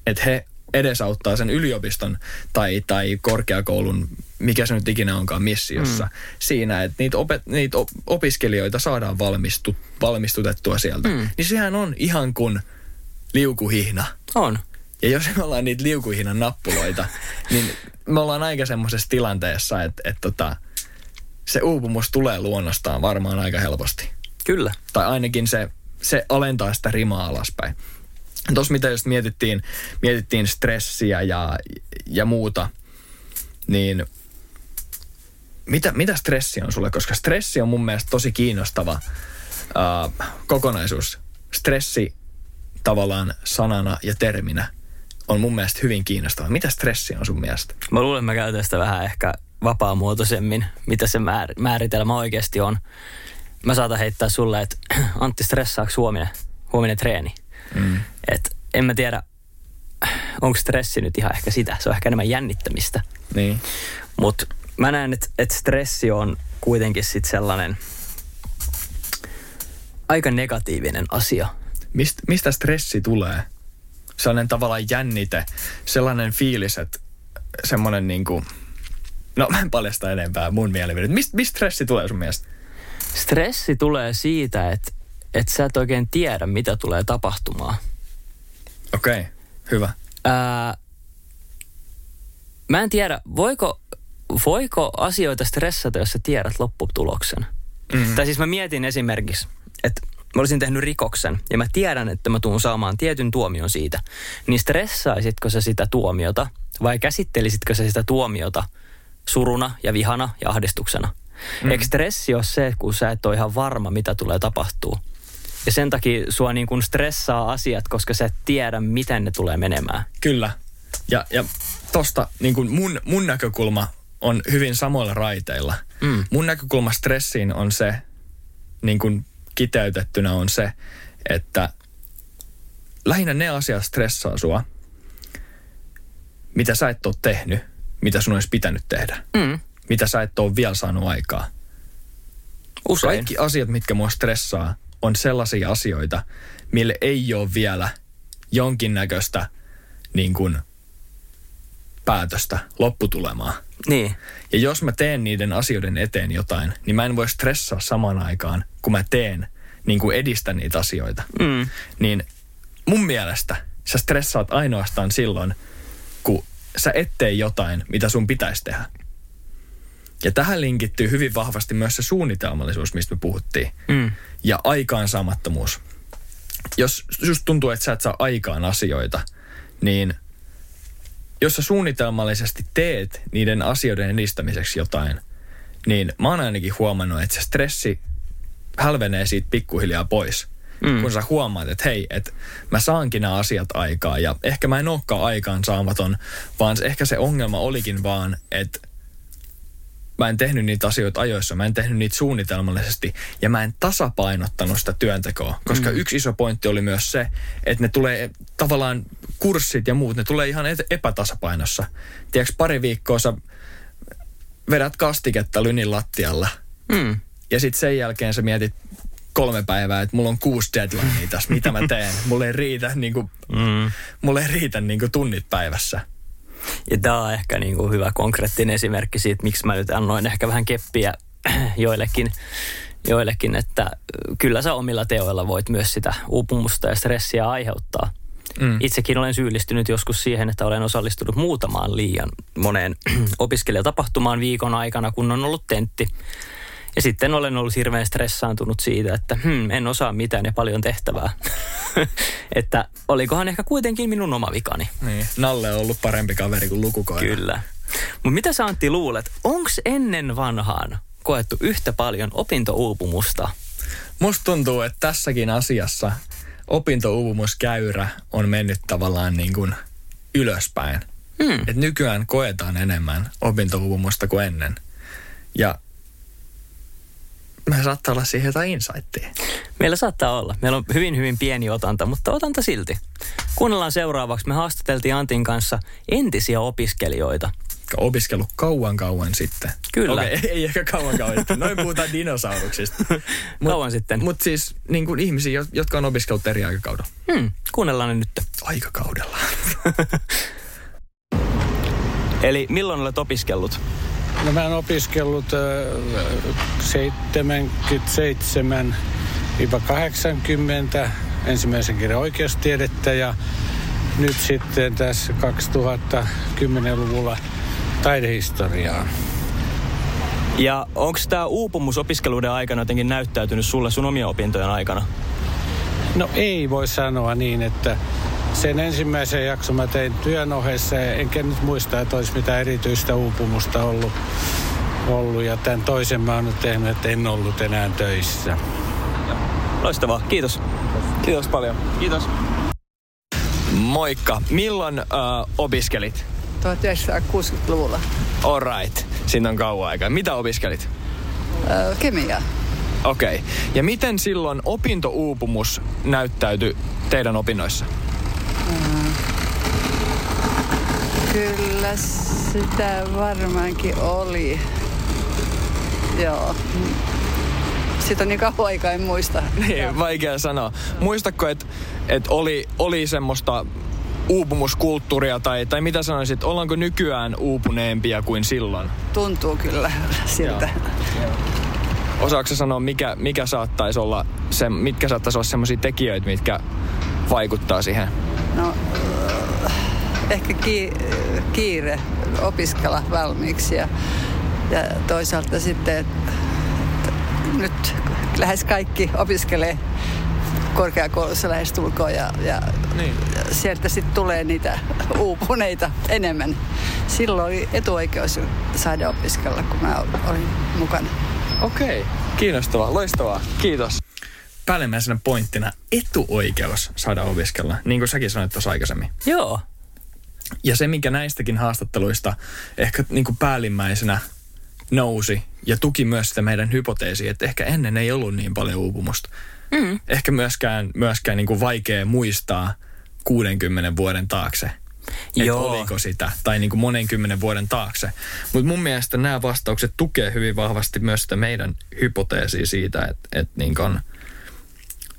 että he edesauttaa sen yliopiston tai, tai korkeakoulun, mikä se nyt ikinä onkaan missiossa, mm. siinä, että niitä, opet, niitä opiskelijoita saadaan valmistu, valmistutettua sieltä. Mm. Niin sehän on ihan kuin liukuhihna. On. Ja jos me ollaan niitä liukuhinan nappuloita, niin me ollaan aika semmoisessa tilanteessa, että, että tota, se uupumus tulee luonnostaan varmaan aika helposti. Kyllä. Tai ainakin se, se alentaa sitä rimaa alaspäin. Tuossa mitä jos mietittiin, mietittiin stressiä ja, ja muuta, niin mitä, mitä stressi on sulle? Koska stressi on mun mielestä tosi kiinnostava uh, kokonaisuus. Stressi tavallaan sanana ja terminä on mun mielestä hyvin kiinnostava. Mitä stressi on sun mielestä? Mä luulen, että mä käytän sitä vähän ehkä vapaamuotoisemmin, mitä se määr- määritelmä oikeasti on. Mä saatan heittää sulle, että Antti, stressaako huominen, huominen treeni? Mm. Et en mä tiedä, onko stressi nyt ihan ehkä sitä. Se on ehkä enemmän jännittämistä. Niin. Mutta mä näen, että et stressi on kuitenkin sit sellainen aika negatiivinen asia. Mist, mistä stressi tulee? Sellainen tavallaan jännite, sellainen fiilis, että semmoinen niin kuin, no mä en paljasta enempää mun mielipide. Mistä mist stressi tulee sun mielestä? Stressi tulee siitä, että et sä et oikein tiedä, mitä tulee tapahtumaan. Okei, okay, hyvä. Ää, mä en tiedä, voiko, voiko asioita stressata, jos sä tiedät lopputuloksen? Mm. Tai siis mä mietin esimerkiksi, että mä olisin tehnyt rikoksen ja mä tiedän, että mä tuun saamaan tietyn tuomion siitä. Niin stressaisitko sä sitä tuomiota vai käsittelisitkö sä sitä tuomiota suruna ja vihana ja ahdistuksena? Mm. Eikö stressi ole se, kun sä et ole ihan varma, mitä tulee tapahtuu? Ja sen takia sua niin kuin stressaa asiat, koska sä et tiedä, miten ne tulee menemään. Kyllä. Ja, ja tosta niin kuin mun, mun näkökulma on hyvin samoilla raiteilla. Mm. Mun näkökulma stressiin on se, niin kuin kiteytettynä on se, että lähinnä ne asiat stressaa sua, mitä sä et ole tehnyt, mitä sun olisi pitänyt tehdä. Mm. Mitä sä et ole vielä saanut aikaa. Usein. Kaikki asiat, mitkä mua stressaa, on sellaisia asioita, mille ei ole vielä jonkinnäköistä niin kuin, päätöstä, lopputulemaa. Niin. Ja jos mä teen niiden asioiden eteen jotain, niin mä en voi stressaa samaan aikaan, kun mä teen, niin kuin edistän niitä asioita. Mm. Niin mun mielestä sä stressaat ainoastaan silloin, kun sä et tee jotain, mitä sun pitäisi tehdä. Ja tähän linkittyy hyvin vahvasti myös se suunnitelmallisuus, mistä me puhuttiin. Mm. Ja aikaansaamattomuus. Jos just tuntuu, että sä et saa aikaan asioita, niin jos sä suunnitelmallisesti teet niiden asioiden edistämiseksi jotain, niin mä oon ainakin huomannut, että se stressi hälvenee siitä pikkuhiljaa pois. Mm. Kun sä huomaat, että hei, että mä saankin nämä asiat aikaa ja ehkä mä en olekaan aikaan saamaton, vaan ehkä se ongelma olikin vaan, että mä en tehnyt niitä asioita ajoissa, mä en tehnyt niitä suunnitelmallisesti ja mä en tasapainottanut sitä työntekoa. Koska mm. yksi iso pointti oli myös se, että ne tulee tavallaan kurssit ja muut, ne tulee ihan epätasapainossa. Tiedätkö, pari viikkoa sä vedät kastiketta lynin lattialla mm. ja sitten sen jälkeen sä mietit kolme päivää, että mulla on kuusi deadlinea tässä, mitä mä teen. Mulla ei riitä, niin kuin, mm. mulla ei riitä niin kuin tunnit päivässä. Ja tämä on ehkä niin kuin hyvä konkreettinen esimerkki siitä, miksi mä nyt annoin ehkä vähän keppiä joillekin, joillekin, että kyllä sä omilla teoilla voit myös sitä uupumusta ja stressiä aiheuttaa. Mm. Itsekin olen syyllistynyt joskus siihen, että olen osallistunut muutamaan liian moneen opiskelijatapahtumaan viikon aikana, kun on ollut tentti. Ja sitten olen ollut hirveän stressaantunut siitä, että hmm, en osaa mitään ja paljon tehtävää. että olikohan ehkä kuitenkin minun oma vikani. Niin. Nalle on ollut parempi kaveri kuin lukukoira. Kyllä. Mutta mitä sä Antti luulet, onko ennen vanhaan koettu yhtä paljon opintouupumusta? Musta tuntuu, että tässäkin asiassa opintouupumuskäyrä on mennyt tavallaan niin kuin ylöspäin. Hmm. Et nykyään koetaan enemmän opintouupumusta kuin ennen. Ja me saattaa olla siihen jotain insightia. Meillä saattaa olla. Meillä on hyvin, hyvin pieni otanta, mutta otanta silti. Kuunnellaan seuraavaksi. Me haastateltiin Antin kanssa entisiä opiskelijoita. Opiskellut kauan kauan sitten. Kyllä. Okei, okay, ei ehkä kauan kauan sitten. Noin puhutaan dinosauruksista. Mut, kauan sitten. Mutta siis niin kuin ihmisiä, jotka on opiskellut eri aikakaudella. Hmm, kuunnellaan ne nyt. Aikakaudella. Eli milloin olet opiskellut? No mä oon opiskellut äh, 77-80 ensimmäisen kerran oikeustiedettä ja nyt sitten tässä 2010-luvulla taidehistoriaa. Ja onko tämä uupumus opiskeluiden aikana jotenkin näyttäytynyt sulle sun omien opintojen aikana? No ei voi sanoa niin, että sen ensimmäisen jakson mä tein työn ohessa, enkä nyt muista, että olisi mitään erityistä uupumusta ollut. ollut. Ja tämän toisen mä oon nyt tehnyt, että en ollut enää töissä. Loistavaa, kiitos. Kiitos paljon. Kiitos. Moikka. Milloin äh, opiskelit? 1960-luvulla. All right. Siinä on kauan aikaa. Mitä opiskelit? Öö, kemia. Okei. Okay. Ja miten silloin opintouupumus näyttäytyi teidän opinnoissa? Öö, kyllä sitä varmaankin oli. Joo. Siitä on niin kauan aikaa, en muista. Niin, vaikea sanoa. Muistatko, että et oli, oli semmoista uupumuskulttuuria tai, tai mitä sanoisit, ollaanko nykyään uupuneempia kuin silloin? Tuntuu kyllä siltä. Osaatko sanoa, mikä, mikä saattaisi olla, se, mitkä saattaisi olla semmoisia tekijöitä, mitkä vaikuttaa siihen? No, ehkä ki, kiire opiskella valmiiksi ja, ja toisaalta sitten, että nyt lähes kaikki opiskelee korkeakoulussa lähestulkoon ja, ja, niin. sieltä sitten tulee niitä uupuneita enemmän. Silloin oli etuoikeus saada opiskella, kun mä olin mukana. Okei, okay. kiinnostavaa, loistavaa, kiitos. Päällimmäisenä pointtina etuoikeus saada opiskella, niin kuin säkin sanoit tuossa aikaisemmin. Joo. Ja se, mikä näistäkin haastatteluista ehkä niin kuin päällimmäisenä nousi ja tuki myös sitä meidän hypoteesiä, että ehkä ennen ei ollut niin paljon uupumusta. Mm. Ehkä myöskään, myöskään niin kuin vaikea muistaa 60 vuoden taakse. Että oliko sitä, tai niin kuin monen kymmenen vuoden taakse. Mutta mun mielestä nämä vastaukset tukee hyvin vahvasti myös sitä meidän hypoteesia siitä, että, että niin kuin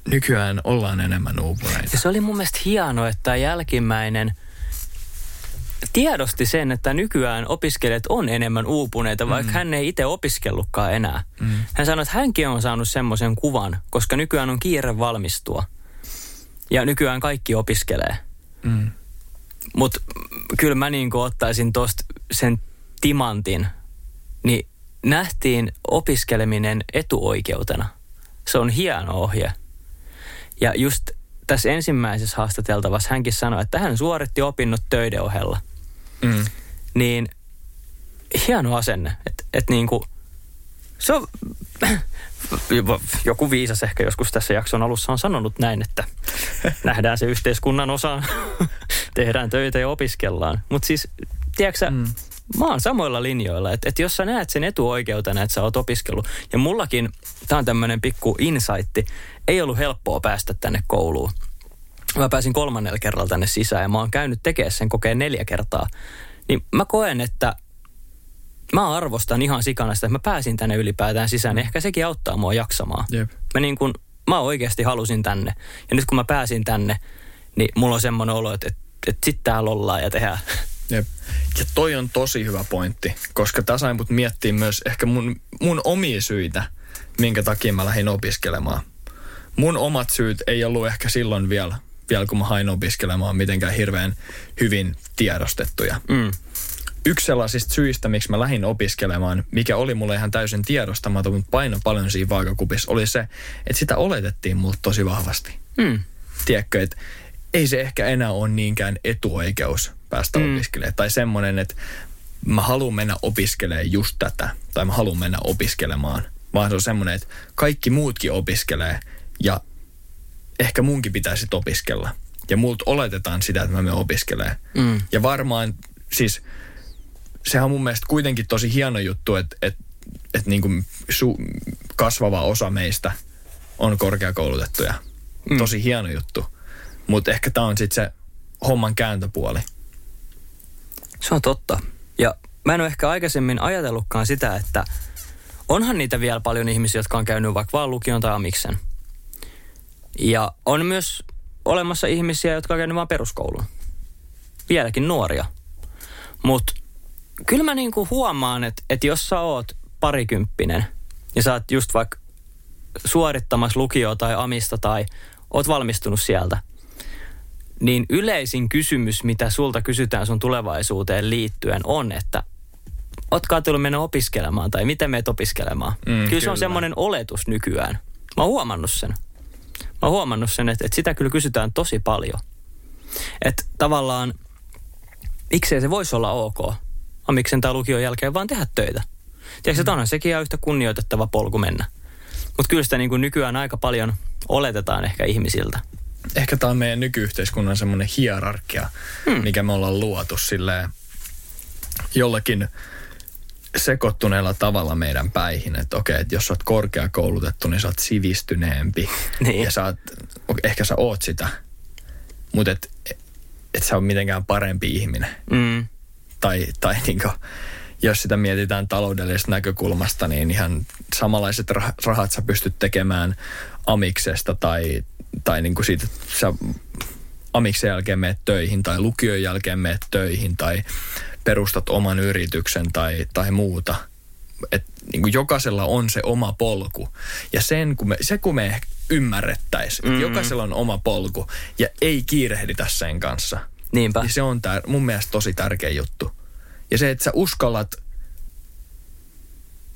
nykyään ollaan enemmän uupuneita. Ja se oli mun mielestä hienoa, että tämä jälkimmäinen – tiedosti sen, että nykyään opiskelijat on enemmän uupuneita, vaikka mm. hän ei itse opiskellutkaan enää. Mm. Hän sanoi, että hänkin on saanut semmoisen kuvan, koska nykyään on kiire valmistua. Ja nykyään kaikki opiskelee. Mm. Mutta kyllä mä niin ottaisin tuosta sen timantin, niin nähtiin opiskeleminen etuoikeutena. Se on hieno ohje. Ja just tässä ensimmäisessä haastateltavassa hänkin sanoi, että hän suoritti opinnot töiden ohella. Mm. Niin hieno asenne, että et niinku, se on, joku viisas ehkä joskus tässä jakson alussa on sanonut näin, että nähdään se yhteiskunnan osa, tehdään töitä ja opiskellaan. Mutta siis, tiedätkö mm. mä oon samoilla linjoilla, että, että jos sä näet sen etuoikeutena, että sä oot opiskellut, ja mullakin, tää on tämmöinen pikku insightti, ei ollut helppoa päästä tänne kouluun. Mä pääsin kolmannella kerralla tänne sisään ja mä oon käynyt tekemään sen kokeen neljä kertaa. Niin mä koen, että mä arvostan ihan sikana sitä, että mä pääsin tänne ylipäätään sisään. Ehkä sekin auttaa mua jaksamaan. Jep. Mä niin kun, mä oikeasti halusin tänne. Ja nyt kun mä pääsin tänne, niin mulla on semmoinen olo, että, että, että sit täällä ollaan ja tehdään. Jep. Ja toi on tosi hyvä pointti, koska tässä mut miettii myös ehkä mun, mun omia syitä, minkä takia mä lähdin opiskelemaan. Mun omat syyt ei ollut ehkä silloin vielä, vielä kun mä hain opiskelemaan mitenkään hirveän hyvin tiedostettuja. Mm. Yksi sellaisista syistä, miksi mä lähdin opiskelemaan, mikä oli mulle ihan täysin tiedostamaton, mutta paino paljon siinä vaakakupissa, oli se, että sitä oletettiin mulle tosi vahvasti. Mm. Tiedätkö, että ei se ehkä enää ole niinkään etuoikeus päästä mm. opiskelemaan. Tai semmoinen, että mä haluan mennä opiskelemaan just tätä, tai mä haluan mennä opiskelemaan. Vaan se on semmoinen, että kaikki muutkin opiskelee, ja ehkä munkin pitäisi opiskella. Ja multa oletetaan sitä, että mä menen opiskelee. Mm. Ja varmaan, siis sehän on mun mielestä kuitenkin tosi hieno juttu, että, että, että niin kuin su, kasvava osa meistä on korkeakoulutettuja. Mm. Tosi hieno juttu. Mutta ehkä tämä on sitten se homman kääntöpuoli. Se on totta. Ja mä en ole ehkä aikaisemmin ajatellutkaan sitä, että onhan niitä vielä paljon ihmisiä, jotka on käynyt vaikka vaan lukion tai amiksen. Ja on myös olemassa ihmisiä, jotka on käynyt vaan peruskoulun. Vieläkin nuoria. Mutta kyllä mä niinku huomaan, että, että jos sä oot parikymppinen ja sä oot just vaikka suorittamassa lukio tai amista tai oot valmistunut sieltä, niin yleisin kysymys, mitä sulta kysytään sun tulevaisuuteen liittyen on, että ootko ajatellut mennä opiskelemaan tai miten meet opiskelemaan? Mm, kyllä, kyllä se on semmoinen oletus nykyään. Mä oon huomannut sen. Mä oon huomannut sen, että, että sitä kyllä kysytään tosi paljon. Että tavallaan, miksei se voisi olla ok? On miksen tämä lukion jälkeen vaan tehdä töitä. Tiedätkö, että onhan sekin ihan yhtä kunnioitettava polku mennä. Mutta kyllä sitä niin kuin nykyään aika paljon oletetaan ehkä ihmisiltä. Ehkä tämä on meidän nykyyhteiskunnan semmoinen hierarkia, hmm. mikä me ollaan luotu silleen jollakin sekoittuneella tavalla meidän päihin, että okei, että jos sä oot korkeakoulutettu, niin sä oot sivistyneempi. Niin. Ja sä oot, ehkä sä oot sitä, mutta et, et sä oot mitenkään parempi ihminen. Mm. Tai, tai niinku, jos sitä mietitään taloudellisesta näkökulmasta, niin ihan samanlaiset rah- rahat sä pystyt tekemään amiksesta tai, tai niinku siitä, että sä amiksen jälkeen meet töihin tai lukion jälkeen meet töihin tai perustat oman yrityksen tai, tai muuta. Et niin kuin jokaisella on se oma polku. Ja sen, kun me, se kun me ymmärrettäisiin, Mm. että jokaisella on oma polku ja ei kiirehditä sen kanssa. Niinpä. Niin se on tär, mun mielestä tosi tärkeä juttu. Ja se, että sä uskallat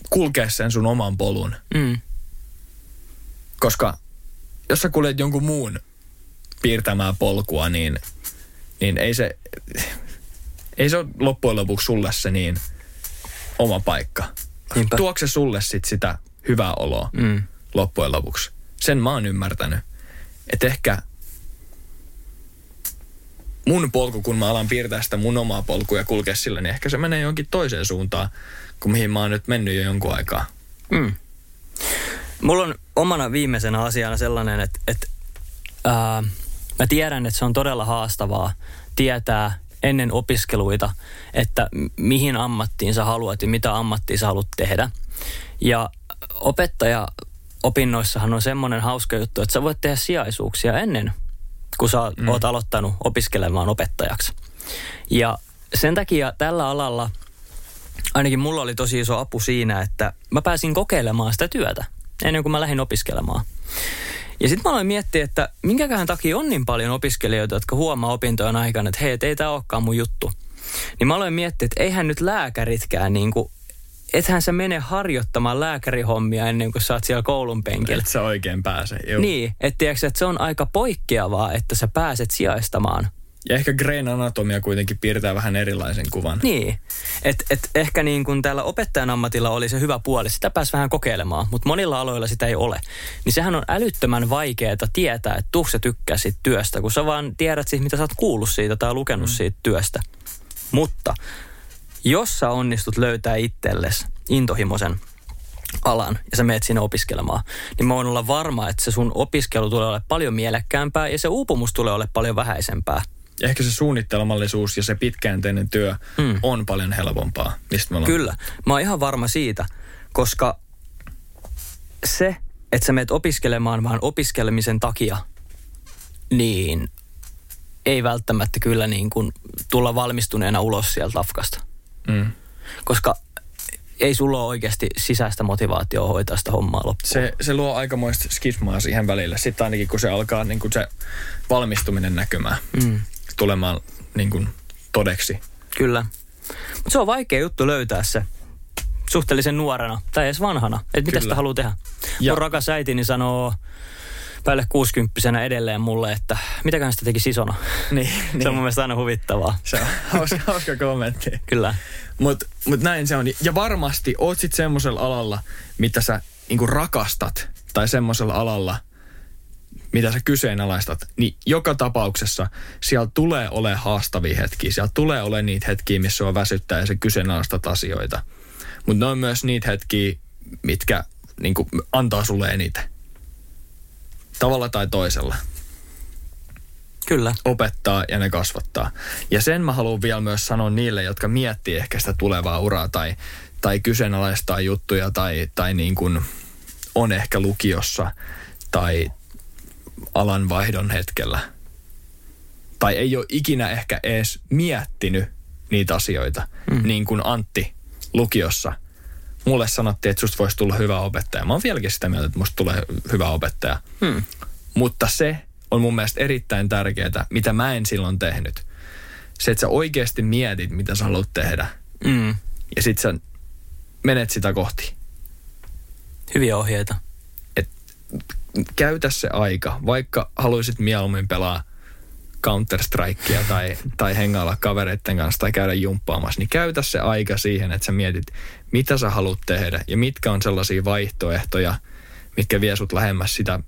kulkea sen sun oman polun. Mm. Koska jos sä kuljet jonkun muun piirtämää polkua, niin, niin ei se, ei se ole loppujen lopuksi sulle se niin oma paikka. Niinpä. Tuokse sulle sit sitä hyvää oloa Mm. loppujen lopuksi. Sen mä oon ymmärtänyt. Että ehkä mun polku, kun mä alan piirtää sitä mun omaa polkua ja kulkea sillä, niin ehkä se menee jonkin toiseen suuntaan, kuin mihin mä oon nyt mennyt jo jonkun aikaa. Mm. Mulla on omana viimeisenä asiana sellainen, että, että ää, mä tiedän, että se on todella haastavaa tietää ennen opiskeluita, että mihin ammattiin sä haluat ja mitä ammattia sä haluat tehdä. Ja opettaja opinnoissahan on semmoinen hauska juttu, että sä voit tehdä sijaisuuksia ennen, kun sä mm. oot aloittanut opiskelemaan opettajaksi. Ja sen takia tällä alalla ainakin mulla oli tosi iso apu siinä, että mä pääsin kokeilemaan sitä työtä ennen kuin mä lähdin opiskelemaan. Ja sitten mä aloin miettiä, että minkäköhän takia on niin paljon opiskelijoita, jotka huomaa opintojen aikana, että hei, et ei tämä olekaan mun juttu. Niin mä aloin miettiä, että eihän nyt lääkäritkään niin kuin, ethän sä mene harjoittamaan lääkärihommia ennen kuin sä oot siellä koulun penkillä. Et sä oikein pääse. Juu. Niin, että että se on aika poikkeavaa, että sä pääset sijaistamaan. Ja ehkä Grain Anatomia kuitenkin piirtää vähän erilaisen kuvan. Niin, että et ehkä niin kuin täällä opettajan ammatilla oli se hyvä puoli, sitä pääsi vähän kokeilemaan, mutta monilla aloilla sitä ei ole. Niin sehän on älyttömän vaikeaa tietää, että tuuks sä tykkää siitä työstä, kun sä vaan tiedät siis, mitä sä oot kuullut siitä tai lukenut mm. siitä työstä. Mutta jos sä onnistut löytää itsellesi intohimoisen alan ja sä meet sinne opiskelemaan, niin mä voin olla varma, että se sun opiskelu tulee olemaan paljon mielekkäämpää ja se uupumus tulee olemaan paljon vähäisempää. Ja ehkä se suunnittelmallisuus ja se pitkäänteinen työ mm. on paljon helpompaa, mistä me ollaan. Kyllä. Mä oon ihan varma siitä, koska se, että sä meet opiskelemaan vaan opiskelemisen takia, niin ei välttämättä kyllä niin kuin tulla valmistuneena ulos sieltä tafkasta. Mm. Koska ei sulla ole oikeasti sisäistä motivaatiota hoitaa sitä hommaa loppuun. Se, se luo aikamoista skismaa siihen välille. Sitten ainakin kun se alkaa niin kuin se valmistuminen näkymään, Mm. Tulemaan niin kuin todeksi. Kyllä. Mutta se on vaikea juttu löytää se suhteellisen nuorena tai edes vanhana. Että mitä sitä haluaa tehdä. Ja- Mun rakas äitini sanoo päälle 60 edelleen mulle, että mitäköhän sitä teki isona. Niin, Se on mun mielestä aina huvittavaa. Se on hauska, hauska kommentti. Kyllä. Mutta mut näin se on. Ja varmasti oot sit semmoisella alalla, mitä sä niinku rakastat, tai semmoisella alalla, mitä sä kyseenalaistat, niin joka tapauksessa siellä tulee ole haastavia hetkiä. Siellä tulee ole niitä hetkiä, missä sua väsyttää ja sä kyseenalaistat asioita. Mutta ne on myös niitä hetkiä, mitkä niinku, antaa sulle eniten. Tavalla tai toisella. Kyllä. Opettaa ja ne kasvattaa. Ja sen mä haluan vielä myös sanoa niille, jotka miettii ehkä sitä tulevaa uraa tai, tai kyseenalaistaa juttuja tai, tai niin kuin on ehkä lukiossa tai alan vaihdon hetkellä. Tai ei ole ikinä ehkä edes miettinyt niitä asioita, mm. niin kuin Antti lukiossa. Mulle sanottiin, että susta voisi tulla hyvä opettaja. Mä oon vieläkin sitä mieltä, että musta tulee hyvä opettaja. Hmm. Mutta se on mun mielestä erittäin tärkeää, mitä mä en silloin tehnyt. Se, että sä oikeasti mietit, mitä sä haluat tehdä. Mm. Ja sit sä menet sitä kohti. Hyviä ohjeita. Et käytä se aika, vaikka haluaisit mieluummin pelaa Counter-Strikea tai, tai hengailla kavereiden kanssa tai käydä jumppaamassa, niin käytä se aika siihen, että sä mietit, mitä sä haluat tehdä ja mitkä on sellaisia vaihtoehtoja, mitkä vie sut lähemmäs sitä,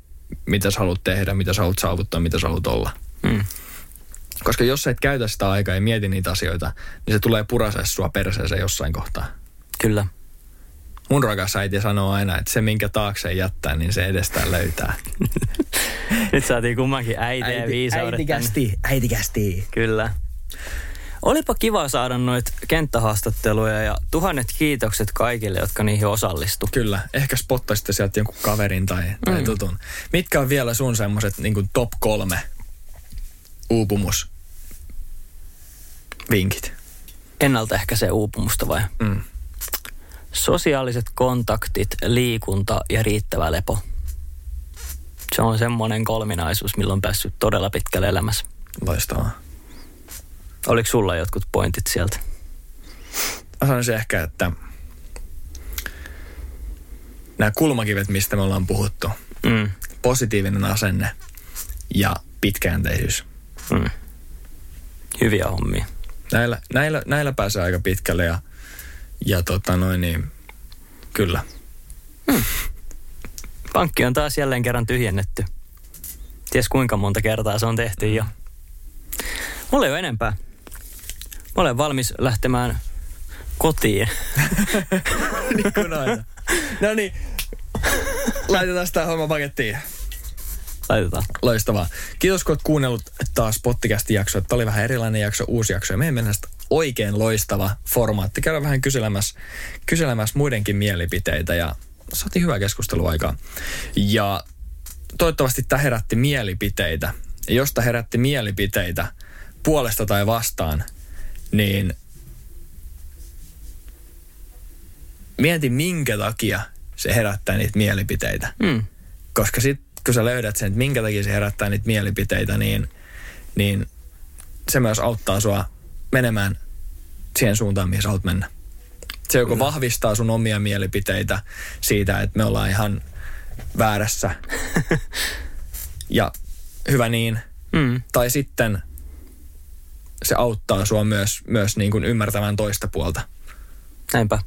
mitä sä haluat tehdä, mitä sä haluat saavuttaa, mitä sä haluat olla. Mm. Koska jos sä et käytä sitä aikaa ja mieti niitä asioita, niin se tulee purasee sua perseeseen jossain kohtaa. Kyllä. Mun rakas äiti sanoo aina, että se minkä taakse jättää, niin se edestään löytää. Nyt saatiin kummankin äiti, ja viisaudet. äitikästi, äitikästi. Kyllä. Olipa kiva saada noit kenttähaastatteluja ja tuhannet kiitokset kaikille, jotka niihin osallistu. Kyllä, ehkä spottaisitte sieltä jonkun kaverin tai, tai Mm. tutun. Mitkä on vielä sun semmoset niin top kolme uupumus vinkit? Ennaltaehkäisee uupumusta vai? Mm. Sosiaaliset kontaktit, liikunta ja riittävä lepo. Se on semmoinen kolminaisuus, millä on päässyt todella pitkälle elämässä. Loistavaa. Oliko sulla jotkut pointit sieltä? Mä sanoisin ehkä, että nämä kulmakivet, mistä me ollaan puhuttu, Mm. positiivinen asenne ja pitkäjänteisyys. Mm. Hyviä hommia. Näillä, näillä, näillä pääsee aika pitkälle ja, ja tota noin niin, kyllä. Pankki on taas jälleen kerran tyhjennetty. Ties kuinka monta kertaa se on tehty jo. Mulla ei ole enempää. Mä olen valmis lähtemään kotiin. niin kuin aina. No niin, laitetaan sitä homma pakettiin. Laitetaan. Loistavaa. Kiitos kun oot kuunnellut taas pottikästi jaksoa. Tämä oli vähän erilainen jakso, uusi jakso. Ja meidän mielestä oikein loistava formaatti. Käydään vähän kyselemässä, kyselemässä muidenkin mielipiteitä ja saatiin hyvää keskusteluaikaa. Ja toivottavasti tämä herätti mielipiteitä. Ja jos tämä herätti mielipiteitä puolesta tai vastaan, niin mieti minkä takia se herättää niitä mielipiteitä. Mm. Koska sitten kun sä löydät sen, että minkä takia se herättää niitä mielipiteitä, niin, niin se myös auttaa sua menemään siihen suuntaan, mihin sä haluat mennä. Se joko vahvistaa sun omia mielipiteitä siitä, että me ollaan ihan väärässä. ja hyvä niin. Mm. Tai sitten se auttaa sua myös, myös niin kuin ymmärtämään toista puolta. Näinpä.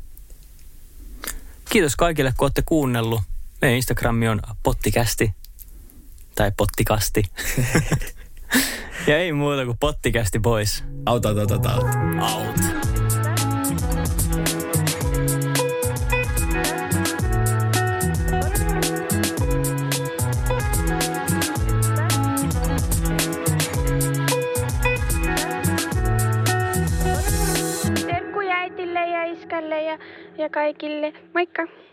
Kiitos kaikille, kun olette kuunnellut. Meidän Instagrami on pottikästi. Tai pottikasti. ja ei muuta kuin nagu potti kästi pois. Out, out, out, out, out. out. ja, ja kaikille, moikka!